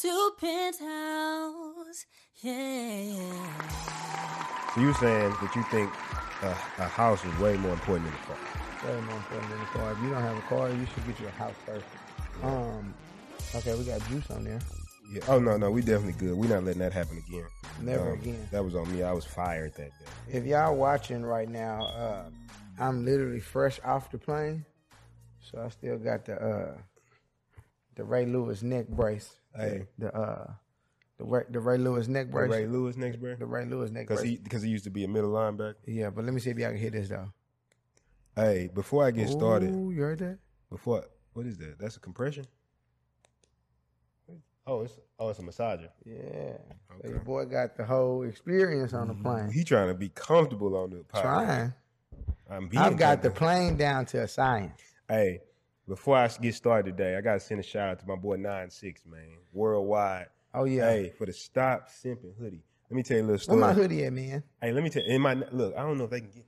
to penthouse. Yeah. So you saying that you think a, a house is way more important than a car? Way more important than a car. If you don't have a car, you should get you a house first. Um, okay, we got juice on there. Yeah. Oh no, no, we definitely good. We're not letting that happen again. Never Um, again. That was on me. I was fired that day. If y'all watching right now, uh, I'm literally fresh off the plane, so I still got the uh, the Ray Lewis neck brace. Hey. the uh, the Ray, the Ray Lewis neck The brace. Ray Lewis neck brace. the Ray Lewis neck Because brace. he because he used to be a middle linebacker. yeah, but let me see if y'all can hear this though. Hey, before I get started, Ooh, you heard that? before what is that? That's a compression. Oh, it's oh, it's a massager. Yeah. Okay. your boy got the whole experience on the plane. He trying to be comfortable on the podcast. Trying. I'm being I've got the plane down to a science. Hey, before I get started today, I gotta send a shout out to my boy Nine Six man, worldwide. Oh yeah. Hey, for the stop simping hoodie. Let me tell you a little Where story. my hoodie at, man? Hey, let me tell you. In my look, I don't know if they can get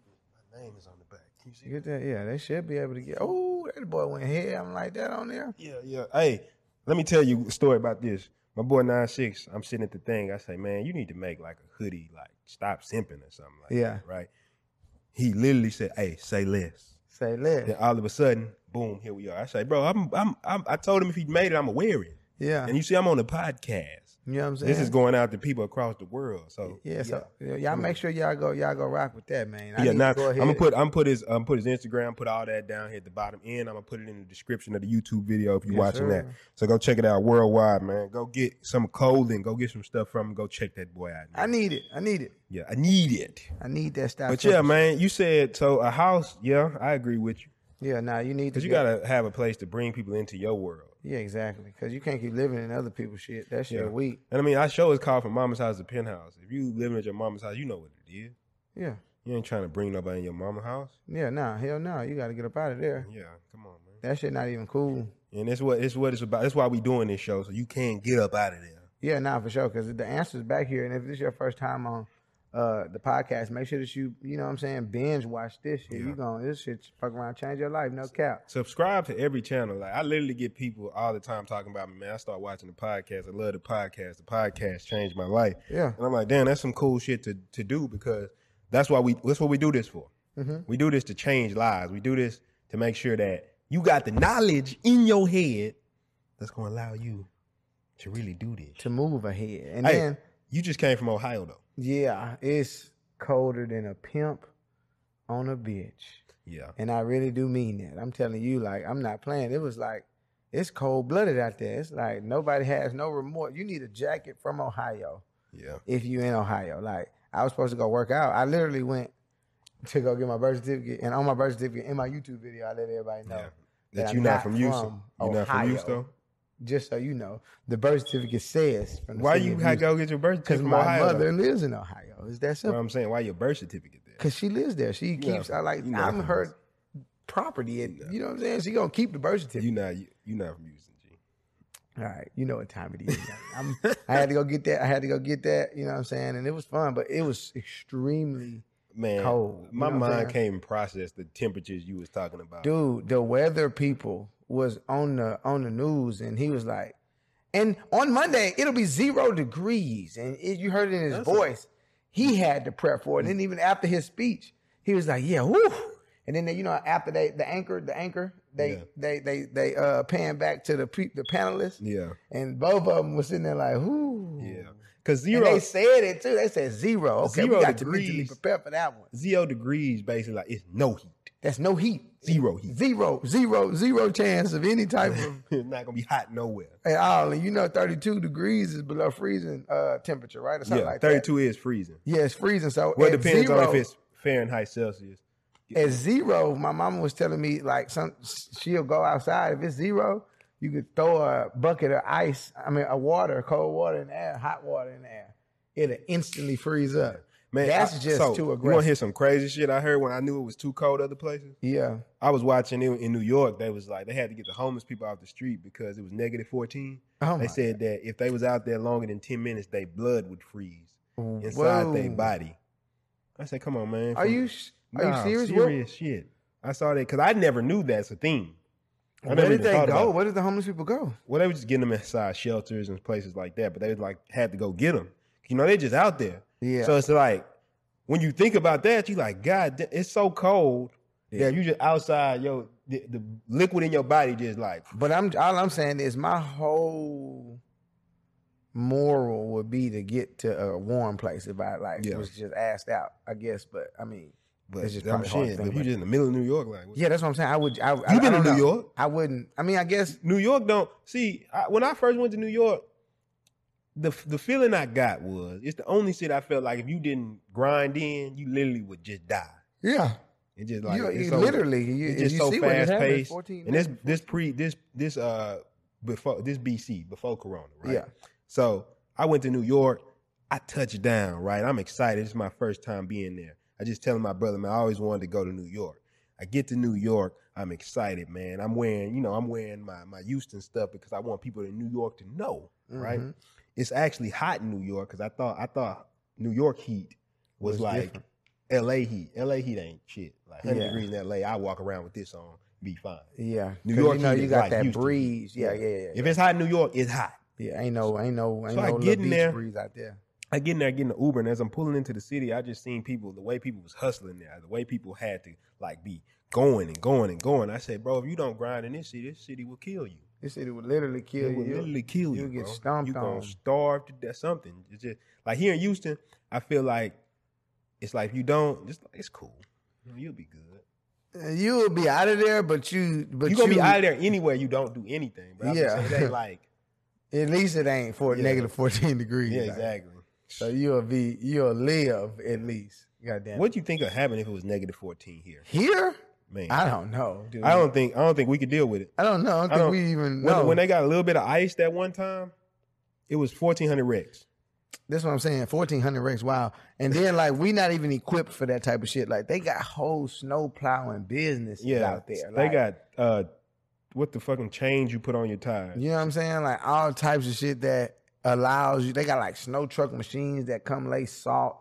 my name is on the back. Can you see? Get that? Yeah, they should be able to get. Oh, that boy went here. I'm like that on there. Yeah, yeah. Hey, let me tell you a story about this. My boy Nine Six, I'm sitting at the thing. I say, man, you need to make like a hoodie, like stop simping or something like Yeah. that, right? He literally said, "Hey, say less." Say less. Then all of a sudden, boom, here we are. I say, bro, I'm, I'm, I'm I told him if he made it, I'ma wear it. Yeah. And you see, I'm on the podcast. You know what I'm saying? This is going out to people across the world. So Yeah, so y'all make sure y'all go y'all go rock with that, man. I yeah, need now to go I'm gonna put I'm put his I'm put his Instagram, put all that down here at the bottom, end. I'm gonna put it in the description of the YouTube video if you're Yes, watching that. So go check it out worldwide, man. Go get some clothing, go get some stuff from him. Go check that boy out. I need it. I need it. yeah, I need it. I need that stuff. But yeah, man, you said so a house. Yeah, I agree with you Yeah, now you need to. because you get- gotta have a place to bring people into your world. Yeah, exactly. Because you can't keep living in other people's shit. That shit Yeah. weak. And I mean, our show is called "From Mama's House to Penthouse." If you living at your mama's house, you know what it is. Yeah. You ain't trying to bring nobody in your mama's house. Yeah. Nah. Hell no. You got to get up out of there. Yeah, come on, man. That shit not even cool. And that's what it's what it's about. That's why we doing this show, so you can't get up out of there. Yeah, nah, for sure. Because the answer's back here, and if this is your first time on uh, the podcast, make sure that you, you know, what I'm saying, binge watch this shit. Yeah. You going this shit fuck around, change your life, no cap. Subscribe to every channel. Like I literally get people all the time talking about me, man. I start watching the podcast. I love the podcast. The podcast changed my life. Yeah. And I'm like, damn, that's some cool shit to to do because that's why we that's what we do this for. Mm-hmm. We do this to change lives. We do this to make sure that you got the knowledge in your head that's gonna allow you to really do this. To move ahead, and Hey, then you just came from Ohio though. Yeah, it's colder than a pimp on a bitch. Yeah. And I really do mean that. I'm telling you, like, I'm not playing. It was like, it's cold blooded out there. It's like nobody has no remorse. You need a jacket from Ohio Yeah. if you in Ohio. Like, I was supposed to go work out. I literally went to go get my birth certificate. And on my birth certificate, in my YouTube video, I let everybody know Yeah. that, That I'm you not from Houston. from You not from. Houston. Just so you know, the birth certificate says from the Why you had to go get your birth certificate from my Ohio? mother lives in Ohio. Is that Well, simple? I'm saying, why your birth certificate there? Because she lives there. She You keeps, not I like, you not I'm her property. And, you know what I'm saying? She going to keep the birth certificate. You not you, you not from Houston, G. All right, you know what time it is. I had to go get that. I had to go get that. You know what I'm saying? And it was fun, but it was extremely, Man, Cold, my know mind can't process the temperatures you was talking about. dude. The weather people was on the on the news, and he was like, and on Monday it'll be zero degrees, and it, you heard it in his That's voice. he had to prep for it, and then even after his speech, he was like, yeah, whoo. And then they, you know after they the anchor the anchor they Yeah. they they they uh pan back to the pre, the panelists, Yeah, and both of them was sitting there like, whoo. yeah. Because And zero they said it too. They said zero. Okay, Zero we got to mentally degrees. prepare for that one. zero degrees basically like it's no heat, That's no heat. zero heat. Zero, zero, zero chance of any type of it's not gonna be hot nowhere. at all. And you know, 32 degrees is below freezing uh, temperature, right? Or something yeah, like thirty-two is freezing. Yeah, it's freezing. So Well, it depends zero, on if it's Fahrenheit Celsius. at zero. My mama was telling me like some she'll go outside. If it's zero, you could throw a bucket of ice. I mean, a water, cold water in the air, hot water in the air. It'll instantly freeze up. Man, that's I- just so, too You want to hear some crazy shit I heard when I knew it was too cold other places? Yeah. I was watching it in New York. They was like they had to get the homeless people off the street because it was negative fourteen. Oh they said that if they was out there longer than ten minutes, their blood would freeze mm, inside their body. I said, "Come on, man." Are From- you s- are Nah, you serious? What- Serious shit. I saw that because I never knew that's a thing. I Where did they go? Where did the homeless people go? Well, they were just getting them inside shelters and places like that, but they like had to go get them. You know, they're just out there. Yeah. So it's like when you think about that, you like, God, it's so cold Yeah. that you just outside, yo, the, the liquid in your body just like But I'm all I'm saying is my whole moral would be to get to a warm place if I like Yeah. was just asked out, I guess. But I mean, But It's just I'm probably hard to shit. think If you just in the middle of New York, like yeah, that's what I'm saying. I would. I, I, You been I to New know. York? I wouldn't. I mean, I guess New York don't see. I, when I first went to New York, the the feeling I got was it's the only shit I felt like if you didn't grind in, you literally would just die. yeah. It just like you, it's so- literally, you, it's just so see fast paced. 14 And this this pre this this uh before this BC before Corona, right? Yeah. So I went to New York. I touched down, right? I'm excited. This is my first time being there. I just telling my brother, man, I always wanted to go to New York. I get to New York, I'm excited, man. I'm wearing, you know, I'm wearing my my Houston stuff because I want people in New York to know, right? It's actually hot in New York because I thought I thought New York heat was, Was like different. LA heat. LA heat ain't shit. Like 100 Yeah. degrees in LA, I walk around with this on, be fine. Yeah, New York you know heat you got like that Houston breeze. Yeah, yeah, yeah. If it's hot in New York, it's hot. yeah, ain't no, ain't no, ain't So I no get in beach there. breeze out there. I get in there getting the Uber, and as I'm pulling into the city, I just seen people, the way people was hustling there, the way people had to like be going and going and going. I said, bro, if you don't grind in this city, this city will kill you. This city would literally kill it will you. literally kill you. you'll get bro. stomped you gonna on. starve to death. Something. It's just like here in Houston, I feel like it's like you don't, just like it's cool. You'll be good. Uh, You will be out of there, but you, but you gonna be out of there anyway. You don't do anything. But Yeah. saying, like At least it ain't for Yeah. negative fourteen degrees. yeah, like. exactly. So you'll be, you'll live at least. Goddamn. What do you think would happen if it was negative fourteen here, here? Man? I don't know, dude. I don't think I don't think we could deal with it. I don't know. I don't I think don't- we even When, know. when they got a little bit of ice that one time, it was fourteen hundred wrecks. That's what I'm saying. Fourteen hundred wrecks. Wow. And then like we not even equipped for that type of shit. Like they got whole snow plowing businesses Yeah, out there. they Like, got uh, what the fucking chains you put on your tires. You know what I'm saying? Like all types of shit that allows you. They got like snow truck machines that come lay salt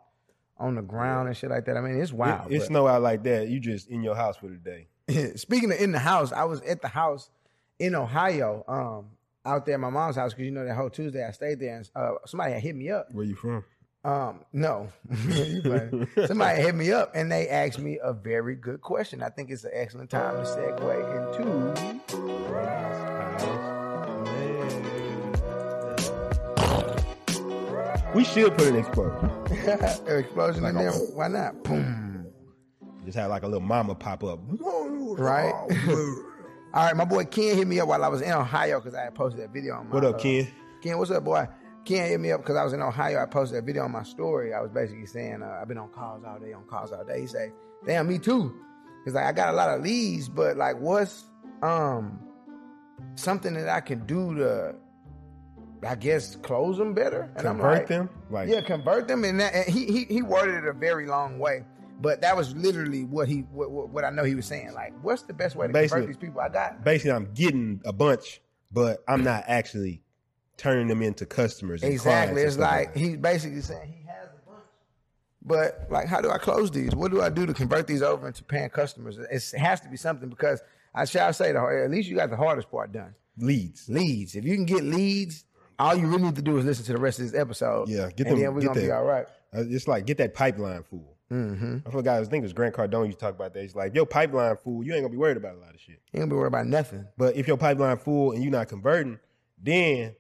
on the ground and shit like that. I mean, it's wild. it but- snow out like that. You just in your house for the day. Speaking of in the house, I was at the house in Ohio, um, out there at my mom's house because you know that whole Tuesday I stayed there and uh, somebody had hit me up. Where you from? Um, no, somebody hit me up and they asked me a very good question. I think it's an excellent time to segue into. We should put an explosion. An explosion in Like a- there. Why not? Boom. Just have like a little mama pop up. Right. All right, my boy Ken hit me up while I was in Ohio because I had posted that video on my. What up, uh, Ken? Ken, what's up, boy? Ken hit me up because I was in Ohio. I posted that video on my story. I was basically saying uh, I've been on calls all day, on calls all day. He say, "Damn, me too." He's like, I got a lot of leads, but like, what's um something that I can do to, I guess, close them better? And I'm Convert like, them? Like yeah, convert them, and, that, and he, he he worded it a very long way. But that was literally what he what, what, I know he was saying. Like, what's the best way to Basically- convert these people? I got basically I'm getting a bunch, but I'm not actually turning them into customers. Exactly. It's stuff like he's basically saying he has a bunch. But like, how do I close these? What do I do to convert these over into paying customers? It's, it has to be something because I shall say the at least you got the hardest part done. leads. Leads. If you can get leads, all you really need to do is listen to the rest of this episode. Yeah, get them, and then we're gonna be all right. Uh, It's like get that pipeline full. Mm-hmm. I forgot. I think it was Grant Cardone used to talk about that. He's like, "Yo, pipeline full. You ain't gonna be worried about a lot of shit. You ain't gonna be worried about nothing. But if your pipeline full and you're not converting, then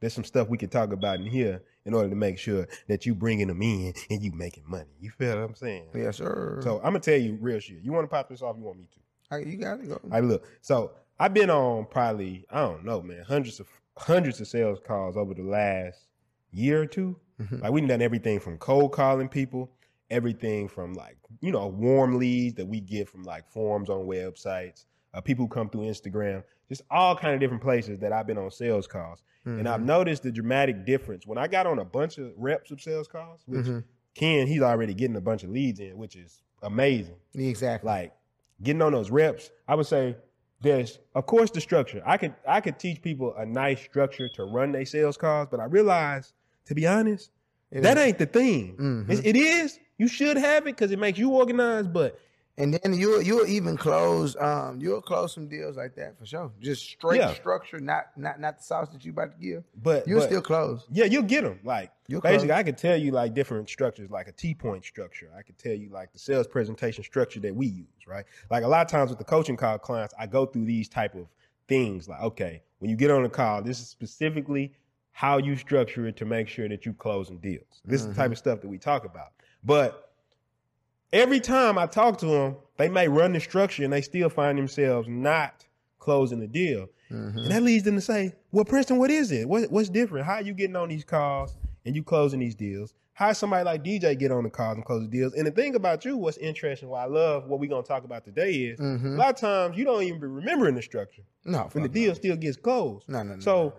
there's some stuff we can talk about in here in order to make sure that you bringing them in and you making money. You feel what I'm saying? Yes, sir. So I'm gonna tell you real shit. You want to pop this off? You want me to? All right, you gotta Go. I look. So I've been on probably I don't know, man, hundreds of hundreds of sales calls over the last year or 2 Mhm. Like we've done everything from cold calling people, everything from like you know warm leads that we get from like forums on websites, uh, people who come through Instagram, just all kind of different places that I've been on sales calls, and I've Mhm. noticed the dramatic difference when I got on a bunch of reps of sales calls. Which Mhm. Ken, he's already getting a bunch of leads in, which is amazing exactly. like getting on those reps, I would say there's of course the structure. I could I could teach people a nice structure to run their sales calls, but I realize, to be honest, It that is. ain't the thing. Mhm. It is. You should have it because it makes you organized, but And then you'll you'll even close um you'll close some deals like that for sure. Just straight Yeah. structure, not not not the sauce that you about to give. But You'll but- still close. Yeah, you'll get them. Like You'll basically, close. I could tell you like different structures, like a T point structure. I could tell you like the sales presentation structure that we use, right? Like a lot of times with the coaching call clients, I go through these type of things. Like, okay, when you get on a call, this is specifically how you structure it to make sure that you closing deals. This is the type of stuff that we talk about. But every time I talk to them, they may run the structure and they still find themselves not closing the deal. Mm-hmm. And that leads them to say, well, Princeton, what is it? What, what's different? How are you getting on these calls and you closing these deals? How somebody like DJ get on the calls and close the deals? And the thing about you, what's interesting, what I love, what we're going to talk about today is Mm-hmm. a lot of times you don't even be remembering the structure No, when the deal still gets closed. No, no, no, So, no, no.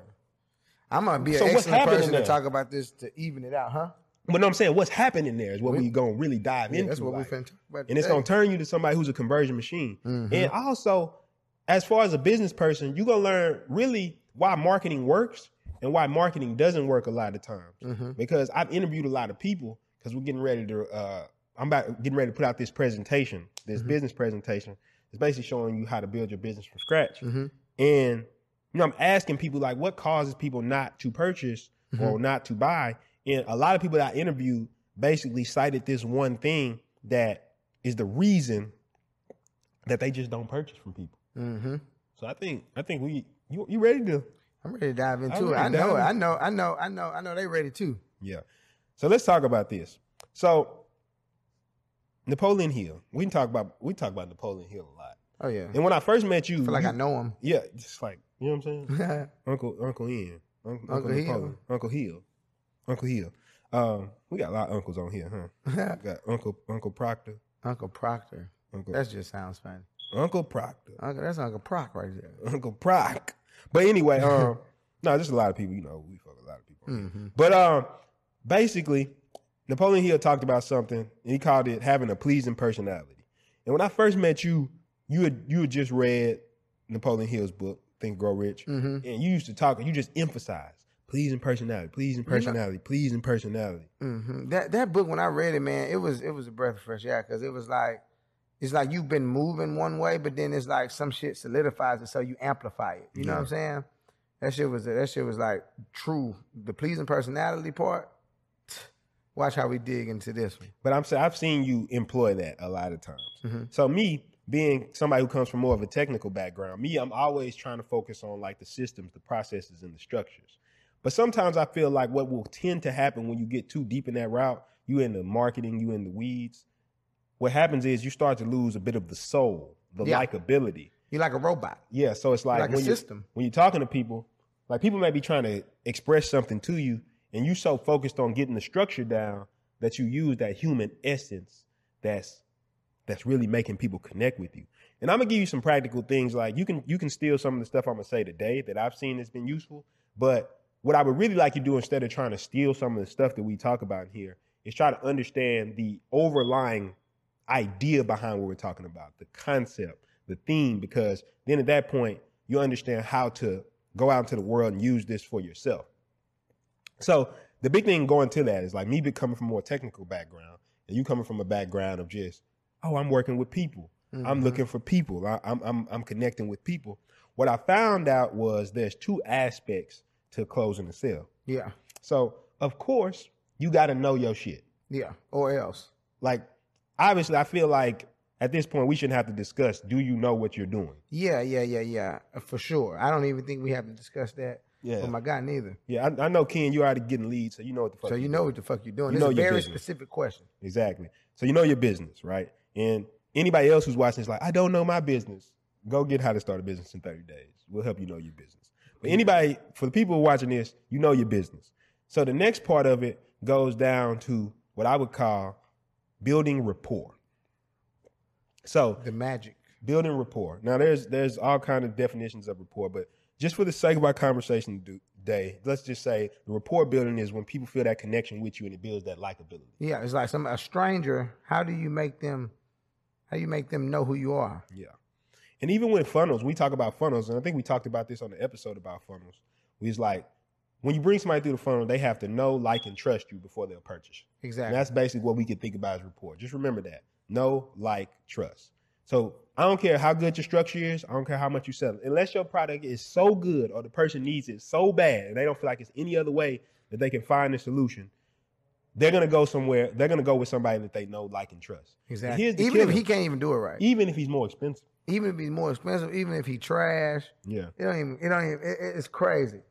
I'm gonna be an So what's excellent person to talk about this to even it out, huh? But no, I'm saying what's happening there is what We- we're going to really dive Yeah, into. that's what we like. about. and it's going to turn you to somebody who's a conversion machine. Mhm. And also, as far as a business person, you're going to learn really why marketing works and why marketing doesn't work a lot of times. Mm-hmm. Because I've interviewed a lot of people because we're getting ready to, uh, I'm about getting ready to put out this presentation, this Mm-hmm. business presentation. It's basically showing you how to build your business from scratch. Mhm. And, you know, I'm asking people like, what causes people not to purchase Mm-hmm. or not to buy? And a lot of people that I interviewed basically cited this one thing that is the reason that they just don't purchase from people. Mm-hmm. So I think I think we you you ready to I'm ready to dive into it. I know, dive I know, I know, I know, I know. They ready too. yeah. So let's talk about this. So Napoleon Hill. We can talk about we talk about Napoleon Hill a lot. Oh yeah. And when I first met you, I feel like you- I know him. Yeah, just like you know what I'm saying. Uncle Uncle Ian, Uncle, Uncle Hill. Uncle Hill, Uncle Hill. Um, we got a lot of uncles on here, huh? We got Uncle Uncle Proctor, Uncle Proctor. Uncle That just sounds funny. Uncle Proctor, Uncle, that's Uncle Proc right there. Uncle Proc. But anyway, um, no, just a lot of people. You know, we fuck a lot of people. Mm-hmm. But um, basically, Napoleon Hill talked about something, and he called it having a pleasing personality. And when I first met you, you had you had just read Napoleon Hill's book, Think Grow Rich, Mm-hmm. and you used to talk, and you just emphasized pleasing personality, pleasing personality, pleasing personality. Mm-hmm. That that book when I read it, man, it was it was a breath of fresh air because it was like it's like you've been moving one way, but then it's like some shit solidifies it, so you amplify it. You know what I'm saying? That shit was that shit was like true. The pleasing personality part. Watch how we dig into this one. But I'm saying I've seen you employ that a lot of times. Mhm. So me being somebody who comes from more of a technical background, me, I'm always trying to focus on like the systems, the processes, and the structures. But sometimes I feel like what will tend to happen when you get too deep in that route, you in the marketing, you in the weeds. What happens is you start to lose a bit of the soul, the Yeah. likability. You're like a robot. Yeah, so it's like, Like a when, system. You, when you're talking to people, like people may be trying to express something to you, and you so focused on getting the structure down that you use that human essence that's that's really making people connect with you. And I'm gonna give you some practical things like you can you can steal some of the stuff I'm gonna say today that I've seen that's been useful. But what I would really like you to do instead of trying to steal some of the stuff that we talk about here is try to understand the overlying idea behind what we're talking about, the concept, the theme, because then at that point you understand how to go out into the world and use this for yourself. So the big thing going to that is like me coming from a more technical background and you coming from a background of just, oh, I'm working with people. I'm mm-hmm. looking for people. I, I'm, I'm, I'm connecting with people. What I found out was there's two aspects to closing a sale. Yeah. So of course you got to know your shit. Yeah. Or else. Like obviously I feel like at this point we shouldn't have to discuss, do you know what you're doing? Yeah, yeah, yeah, yeah. For sure. I don't even think we have to discuss that Yeah. with my guy neither. Yeah, I, I know Ken, you already getting leads, so you know what the fuck. So you're you know what the fuck you're doing. You It's know a very business. specific question. Exactly. So you know your business, right? And anybody else who's watching is like, I don't know my business. Go get how to start a business in 30 days. We'll help you know your business. But anybody, for the people watching this, you know your business. So the next part of it goes down to what I would call building rapport. So The magic. building rapport. Now there's there's all kind of definitions of rapport, but just for the sake of our conversation today, let's just say the rapport building is when people feel that connection with you and it builds that likability. Yeah, it's like some a stranger. How do you make them? How you make them know who you are? Yeah. And even with funnels, we talk about funnels, and I think we talked about this on the episode about funnels. We was like, when you bring somebody through the funnel, they have to know, like, and trust you before they'll purchase. And Exactly. that's basically what we could think about as rapport. Just remember that. know, like, trust. So I don't care how good your structure is. I don't care how much you sell. Unless your product is so good or the person needs it so bad and they don't feel like it's any other way that they can find a solution, they're gonna go somewhere. They're gonna go with somebody that they know, like, and trust. And Exactly. the Even if he can't even do it right. even if he's more expensive. Even if he's more expensive, even if he trash, Yeah. it don't even. It don't even. It- it's crazy.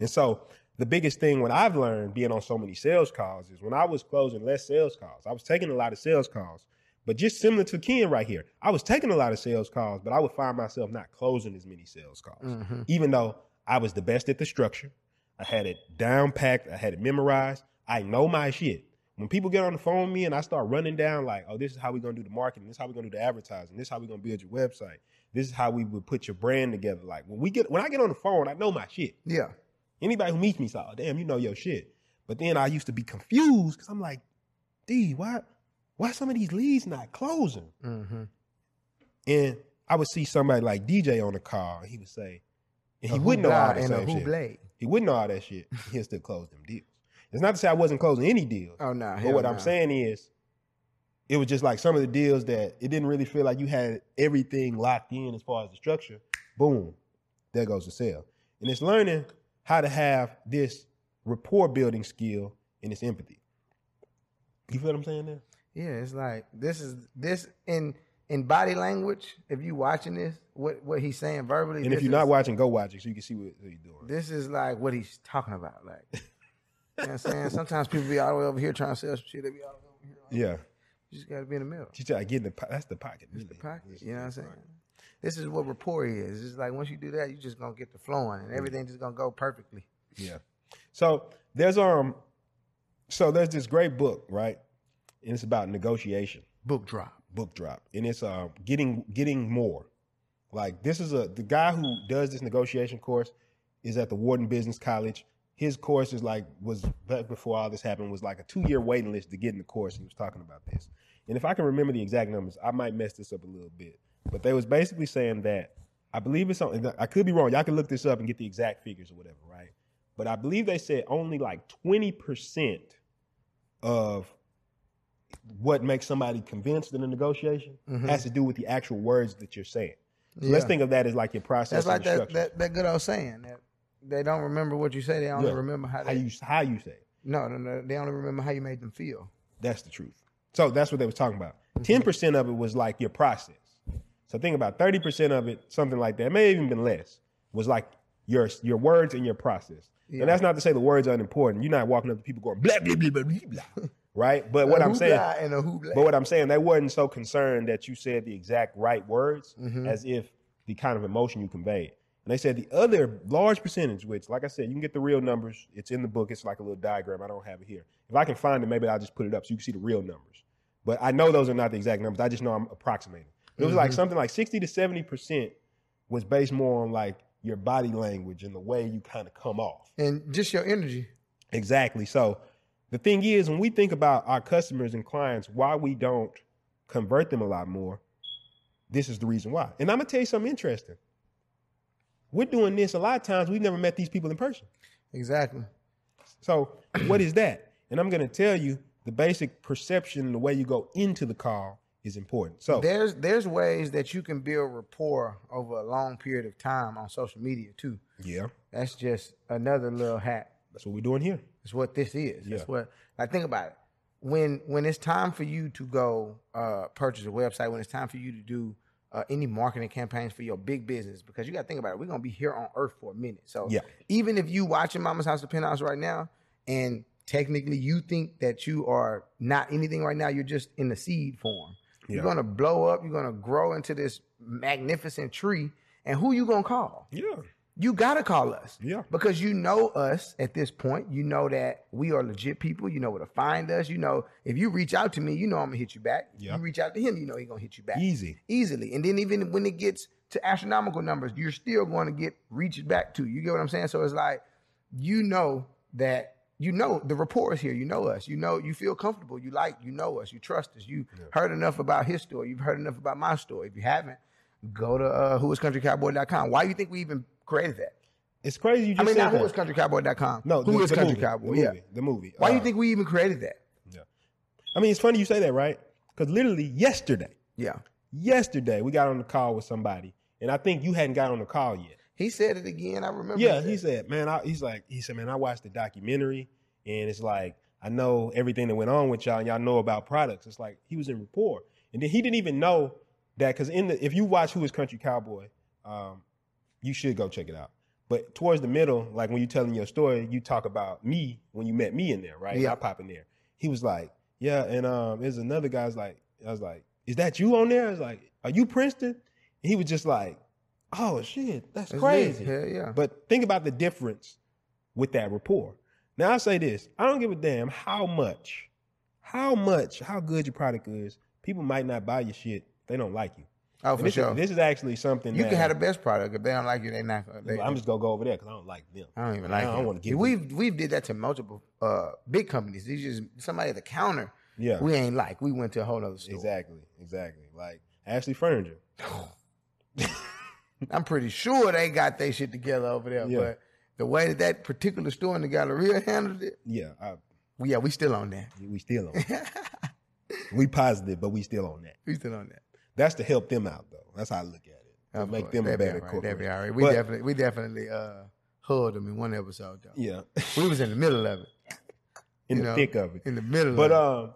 And so the biggest thing what I've learned being on so many sales calls is when I was closing less sales calls, I was taking a lot of sales calls. But just similar to Ken right here, I was taking a lot of sales calls, but I would find myself not closing as many sales calls. Mm-hmm. Even though I was the best at the structure, I had it down packed, I had it memorized. I know my shit. When people get on the phone with me and I start running down like, oh, this is how we're gonna do the marketing, this is how we're gonna do the advertising, this is how we're gonna build your website, this is how we would put your brand together. Like when we get when I get on the phone, I know my shit. Yeah. Anybody who meets me say, oh, damn, you know your shit. But then I used to be confused because I'm like, D, why, why some of these leads not closing? Mm-hmm. And I would see somebody like DJ on the call, and he would say, and he wouldn't know all that same shit. He wouldn't know all that shit. He'll still close them deals. It's not to say I wasn't closing any deals. Oh no. but what I'm saying is, it was just like some of the deals that it didn't really feel like you had everything locked in as far as the structure. Boom, there goes the sale. And it's learning how to have this rapport building skill and this empathy. You feel what I'm saying there? Yeah, it's like this is this in in body language. If you watching this, what what he's saying verbally, And if you're is, not watching, go watch it so you can see what he's doing. this is like what he's talking about. Like, you know what I'm saying? Sometimes people be all the way over here trying to sell some shit. They be all the way over here. Yeah, You just got to be in the middle. you try to get in the po- that's the pocket. It's the pocket. You know what I'm saying? This is what rapport is. It's like once you do that, you just gonna get the flowing, and everything just gonna go perfectly. Yeah. So there's um, so there's this great book, right? And it's about negotiation. Book drop. book drop and it's uh getting getting more like this is a the guy who does this negotiation course is at the Wharton Business College his course is like was back before all this happened was like a two year waiting list to get in the course. He was talking about this. And if I can remember the exact numbers I might mess this up a little bit. But they was basically saying that I believe it's something I could be wrong y'all can look this up and get the exact figures or whatever right? But I believe they said only like 20% of what makes somebody convinced in a negotiation mm-hmm. has to do with the actual words that you're saying. So let's think of that as like your process. That's like that, that that good old saying that they don't remember what you say. They only remember how how you how you say it. no, no, no. They only remember how you made them feel. That's the truth. So that's what they was talking about. Mm-hmm. 10 percent of it was like your process. So think about thirty percent of it, something like that. May have even been less. Was like your your words and your process. Yeah. And that's not to say the words are unimportant. You're not walking up to people going blah blah blah blah blah, blah right? But what I'm saying. But what I'm saying, they wasn't so concerned that you said the exact right words Mm-hmm. as if the kind of emotion you conveyed. And they said the other large percentage, which, like I said, you can get the real numbers. It's in the book. It's like a little diagram. I don't have it here. If I can find it, maybe I'll just put it up so you can see the real numbers. But I know those are not the exact numbers. I just know I'm approximating. It was Mm-hmm. like something like 60 to 70 percent was based more on like your body language and the way you kind of come off. and just your energy. Exactly. So the thing is, when we think about our customers and clients, why we don't convert them a lot more, this is the reason why. And I'm gonna tell you something interesting. We're doing this a lot of times. We've never met these people in person. Exactly. So what is that? And I'm gonna tell you the basic perception the way you go into the call is important. So There's there's ways that you can build rapport over a long period of time on social media too. yeah, That's just another little hack. that's what we're doing here. That's what this is. Yeah. That's what like think about it. When when it's time for you to go uh, purchase a website, when it's time for you to do uh, any marketing campaigns for your big business, because you got to think about it. We're gonna be here on Earth for a minute. So Yeah. even if you watching Mama's House, the Penthouse right now, and technically you think that you are not anything right now, you're just in the seed form. You're gonna blow up. You're gonna grow into this magnificent tree. And who you gonna call? Yeah, you gotta call us. Yeah. Because you know us at this point. You know that we are legit people. You know where to find us. You know, if you reach out to me, you know I'm gonna hit you back. Yeah. You reach out to him, you know he's gonna hit you back. easy. Easily. And then even when it gets to astronomical numbers, you're still going to get reached back to. You get what I'm saying? So it's like you know that you know the rapport is here. You know us. You know you feel comfortable. You like. You know us. You trust us. You heard enough about his story. You've heard enough about my story. If you haven't, go to uh, whoiscountrycowboy.com. Why do you think we even created that? It's crazy. You just I mean, not that. who is countrycowboy.com. no, who the, is the country movie, cowboy? The yeah. movie, the movie. Why do you Uh, think we even created that? Yeah. I mean, it's funny you say that, right? Because literally yesterday, Yeah. yesterday we got on the call with somebody, and I think you hadn't got on the call yet. He said it again. I remember. Yeah, he said, man, I, he's like, he said, man, I watched the documentary, and it's like I know everything that went on with y'all, and y'all know about products. It's like he was in rapport, and then he didn't even know that because in the if you watch Who Is Country Cowboy, um, you should go check it out. But towards the middle, like when you're telling your story, you talk about me when you met me in there, right? Yeah. I pop in there. He was like, yeah, and um, there's another guy's like, I was like, is that you on there? I was like, are you Princeton? And he was just like, oh shit, that's It's crazy. Hell yeah. But think about the difference with that rapport. Now I say this: I don't give a damn how much, how much, how good your product is. People might not buy your shit. They don't like you. Oh, for this, sure. is, this is actually something you that can have the best product. If they don't like you, they not. They, I'm just gonna go over there because I don't like them. I don't even I like. don't wanna give We've we've did that to multiple uh, big companies. These just somebody at the counter. Yeah, We ain't like. We went to a whole other store. exactly, exactly. Like Ashley Furniture. I'm pretty sure they got their shit together over there. Yeah. But the way that that particular store in the Galleria handled it, Yeah, I, well, yeah, we still on that. we still on. that. we positive, but we still on that. we still on that. That's to help them out, though. That's how I look at it. To Of make course. them a That'd be better right. That'd be all right. We But- definitely we definitely uh hugged them in one episode though. Yeah, We was in the middle of it. in you the know, thick of it. In the middle But of um,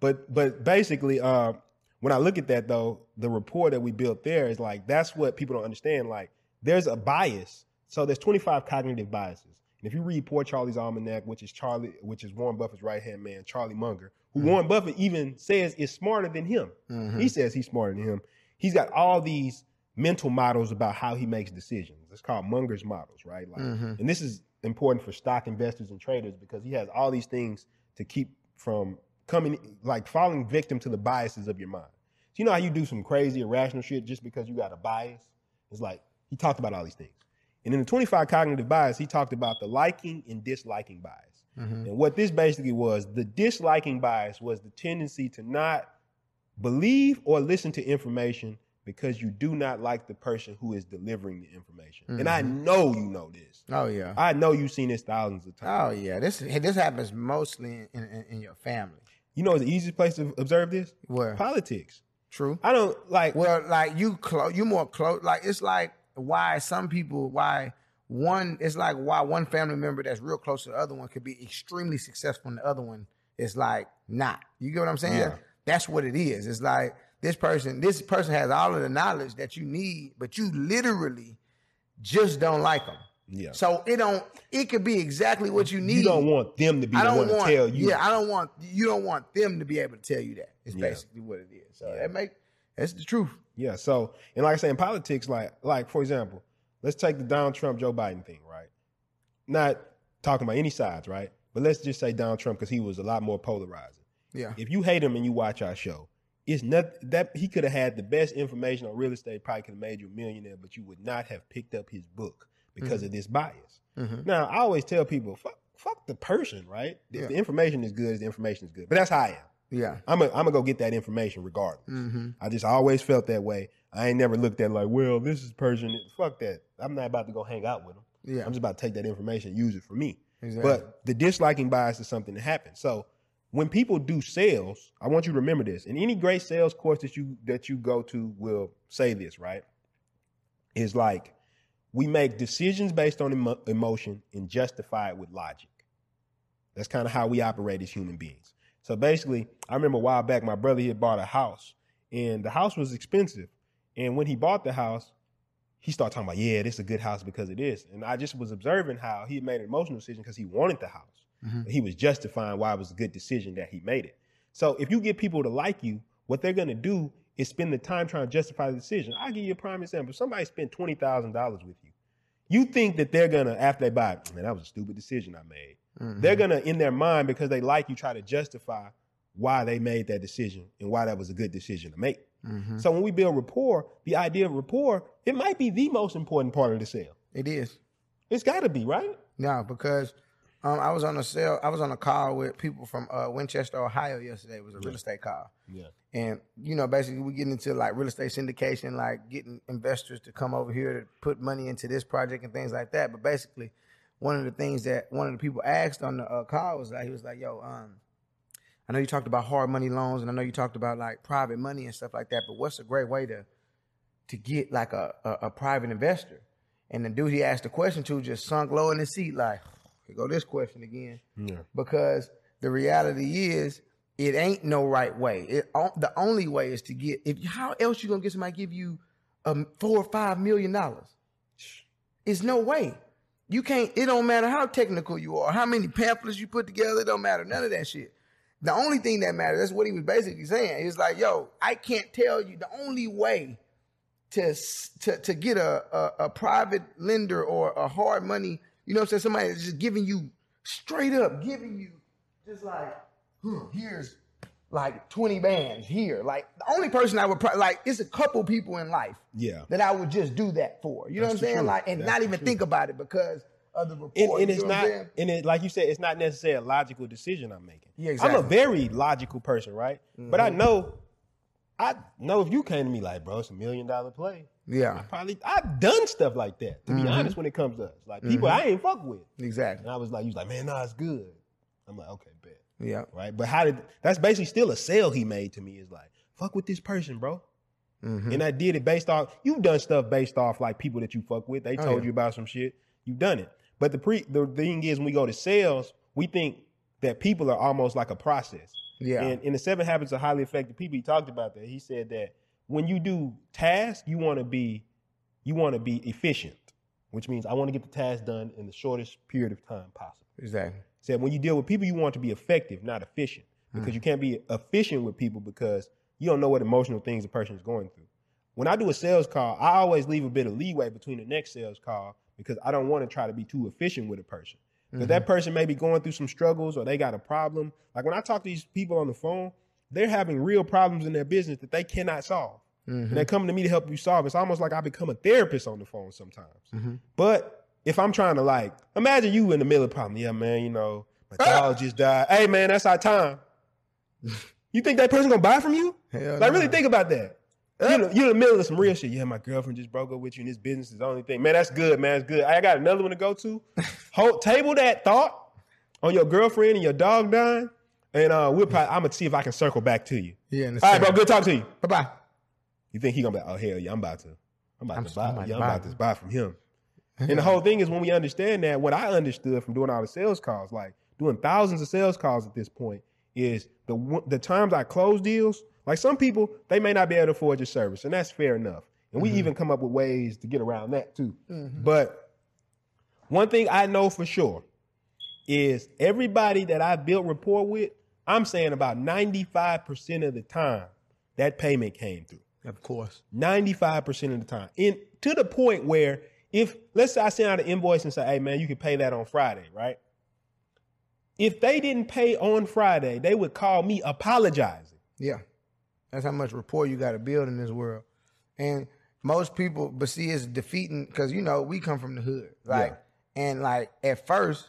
but but basically, uh, when I look at that though, the rapport that we built there is like that's what people don't understand. Like there's a bias. So there's 25 cognitive biases. And if you read Poor Charlie's Almanack, which is Charlie, which is Warren Buffett's right hand man, Charlie Munger, who Warren Buffett even says is smarter than him. Mhm. He says he's smarter than him. He's got all these mental models about how he makes decisions. It's called Munger's models, right? Like, Mhm. and this is important for stock investors and traders because he has all these things to keep from coming, like falling victim to the biases of your mind. So you know how you do some crazy irrational shit just because you got a bias? It's like he talked about all these things. And in the 25 cognitive bias, he talked about the liking and disliking bias. Mhm. And what this basically was, the disliking bias was the tendency to not believe or listen to information because you do not like the person who is delivering the information. And I know you know this. oh yeah. I know you've seen this thousands of times. Oh yeah. This this happens mostly in, in, in your family. You know the easiest place to observe this? Where Politics. true. I don't like Well, like you close, you more close. Like it's like why some people, why one, it's like why one family member that's real close to the other one could be extremely successful, and the other one is like not. You get what I'm saying? Yeah. That's what it is. It's like this person, this person has all of the knowledge that you need, but you literally just don't like them. yeah. So it don't. It could be exactly what you need. You don't want them to be I the don't one want. to tell you. Yeah, I don't want. You don't want them to be able to tell you that. It's Yeah. basically what it is. So Yeah. that make that's the truth. Yeah. So, and like I say, in politics, like, like for example, let's take the Donald Trump Joe Biden thing, right? Not talking about any sides, right? But let's just say Donald Trump because he was a lot more polarizing. Yeah. If you hate him and you watch our show, it's not that he could have had the best information on real estate, probably could have made you a millionaire, but you would not have picked up his book because of this bias. Mhm. Now, I always tell people, fuck, fuck the person, right? If Yeah. the information is good, the information is good. But that's how I am. Yeah. I'm gonna I'm gonna go get that information regardless. Mm-hmm. I just always felt that way. I ain't never looked at like, well, this is Persian. Fuck that. I'm not about to go hang out with them. Yeah. I'm just about to take that information and use it for me. Exactly. But the disliking bias is something that happens. So when people do sales, I want you to remember this. And any great sales course that you that you go to will say this, right? Is like we make decisions based on emo- emotion and justify it with logic. That's kind of how we operate as human beings. So basically, I remember a while back, my brother he had bought a house, and the house was expensive. And when he bought the house, he started talking about, yeah, this is a good house because it is. And I just was observing how he made an emotional decision because he wanted the house. Mhm. He was justifying why it was a good decision that he made it. So if you get people to like you, what they're going to do is spend the time trying to justify the decision. I'll give you a prime example. If somebody spent $20,000 with you, you think that they're going to, after they buy it, man, that was a stupid decision I made. Mhm. They're going to, in their mind, because they like you, try to justify why they made that decision and why that was a good decision to make. Mhm. So when we build rapport, the idea of rapport, it might be the most important part of the sale. It is. It's got to be, right? No, because um, I was on a sale. I was on a call with people from uh, Winchester, Ohio yesterday. It was a real estate call, Yeah. and you know, basically, we get into like real estate syndication, like getting investors to come over here to put money into this project and things like that. But basically, one of the things that one of the people asked on the uh, call was like, he was like, "Yo, um, I know you talked about hard money loans, and I know you talked about like private money and stuff like that. But what's a great way to to get like a a, a private investor? And the dude he asked the question to just sunk low in his seat, like, here go this question again. Yeah. Because the reality is, it ain't no right way. It the only way is to get. If how else you gonna get somebody give you um four or five million dollars? It's no way. You can't. It don't matter how technical you are, how many pamphlets you put together. It don't matter. None of that shit. The only thing that matters. That's what he was basically saying. He's like, yo, I can't tell you. The only way to to to get a, a a private lender or a hard money, you know what I'm saying? Somebody that's just giving you straight up, giving you just like, here's like 20 bands here. Like the only person I would pro- like, it's a couple people in life Yeah. that I would just do that for. You know what I'm saying? truth. Like, and That's not even truth. think about it because of the rapport. and, and it's not and it like you said it's not necessarily a logical decision i'm making Yeah, exactly. i'm. Mm-hmm. a very logical person right but i know i know if you came to me like bro it's a million dollar play Yeah, I probably i've done stuff like that to Mm-hmm. be honest when it comes to us like people i ain't fuck with exactly. and i was like you was like man nah it's good i'm like okay Yeah, right but how did that's basically still a sale he made to me is like fuck with this person bro Mhm. and I did it based off you've done stuff based off like people that you fuck with. They Oh, told yeah. you about some shit. You've done it. But the pre the thing is when we go to sales, we think that people are almost like a process. yeah, And in the seven habits of highly effective people, he talked about that. He said that when you do tasks, you want to be you want to be efficient, which means I want to get the task done in the shortest period of time possible. exactly. Said when you deal with people, you want to be effective, not efficient, because mm. you can't be efficient with people because you don't know what emotional things a person is going through. When I do a sales call, I always leave a bit of leeway between the next sales call because I don't want to try to be too efficient with a person. Because that mm-hmm. person may be going through some struggles or they got a problem. Like when I talk to these people on the phone, they're having real problems in their business that they cannot solve. And they're mm-hmm. coming to me to help you solve. It's almost like I become a therapist on the phone sometimes. Mm-hmm. But if I'm trying to like, imagine you in the middle of problem. Yeah, man, you know, my dog just died. Hey, man, that's our time. You think that person gonna buy from you? Hell like, really think about that. You're, in the- you're in the middle of some real shit. Yeah, my girlfriend just broke up with you, and this business is the only thing. Man, that's good, man. That's good. I got another one to go to. Hold, table that thought on your girlfriend and your dog dying, and uh, we'll probably, I'm gonna see if I can circle back to you. Yeah. All right, bro. Good talk to you. Bye bye. You think he gonna be? Oh hell yeah, I'm about to, I'm about I'm- to buy. I'm yeah, I'm about to buy from him. And the whole thing is when we understand that, what I understood from doing all the sales calls, like doing thousands of sales calls at this point, is the the times I close deals. Like some people, they may not be able to afford your service, and that's fair enough. And we mm-hmm. even come up with ways to get around that too. Mm-hmm. But one thing I know for sure is everybody that I built rapport with, I'm saying about 95% of the time that payment came through. Of course. 95% of the time. And to the point where if let's say I send out an invoice and say, hey man, you can pay that on Friday, right? If they didn't pay on Friday, they would call me apologizing. Yeah. That's how much rapport you got to build in this world. And most people, but see, it's defeating because, you know, we come from the hood. Like, and like at first,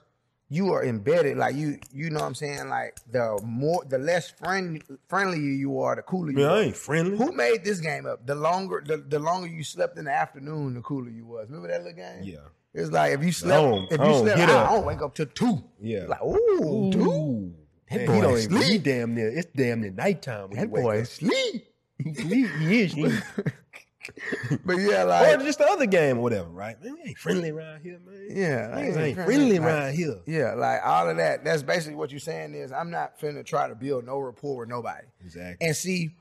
you are embedded. Like, you, you know what I'm saying? Like, the more, the less friend, friendlier you are, the cooler you Man, are. I ain't friendly. Who made this game up? The longer, the, the longer you slept in the afternoon, the cooler you was. Remember that little game? Yeah. It's like if you slept, don't- if you slept, get I, don't wake up till two. Yeah. Like, ooh, two. Ooh. That boy he don't even, he sleep. damn near, it's damn near nighttime when That you wake boy up. sleep. He, he, is. He, But yeah, like or just the other game or whatever, right? Man, we ain't friendly around here, man. Yeah, I ain't ain't friendly friendly. around here. yeah, like all of that. That's basically what you're saying is I'm not finna try to build no rapport with nobody. Exactly. And see,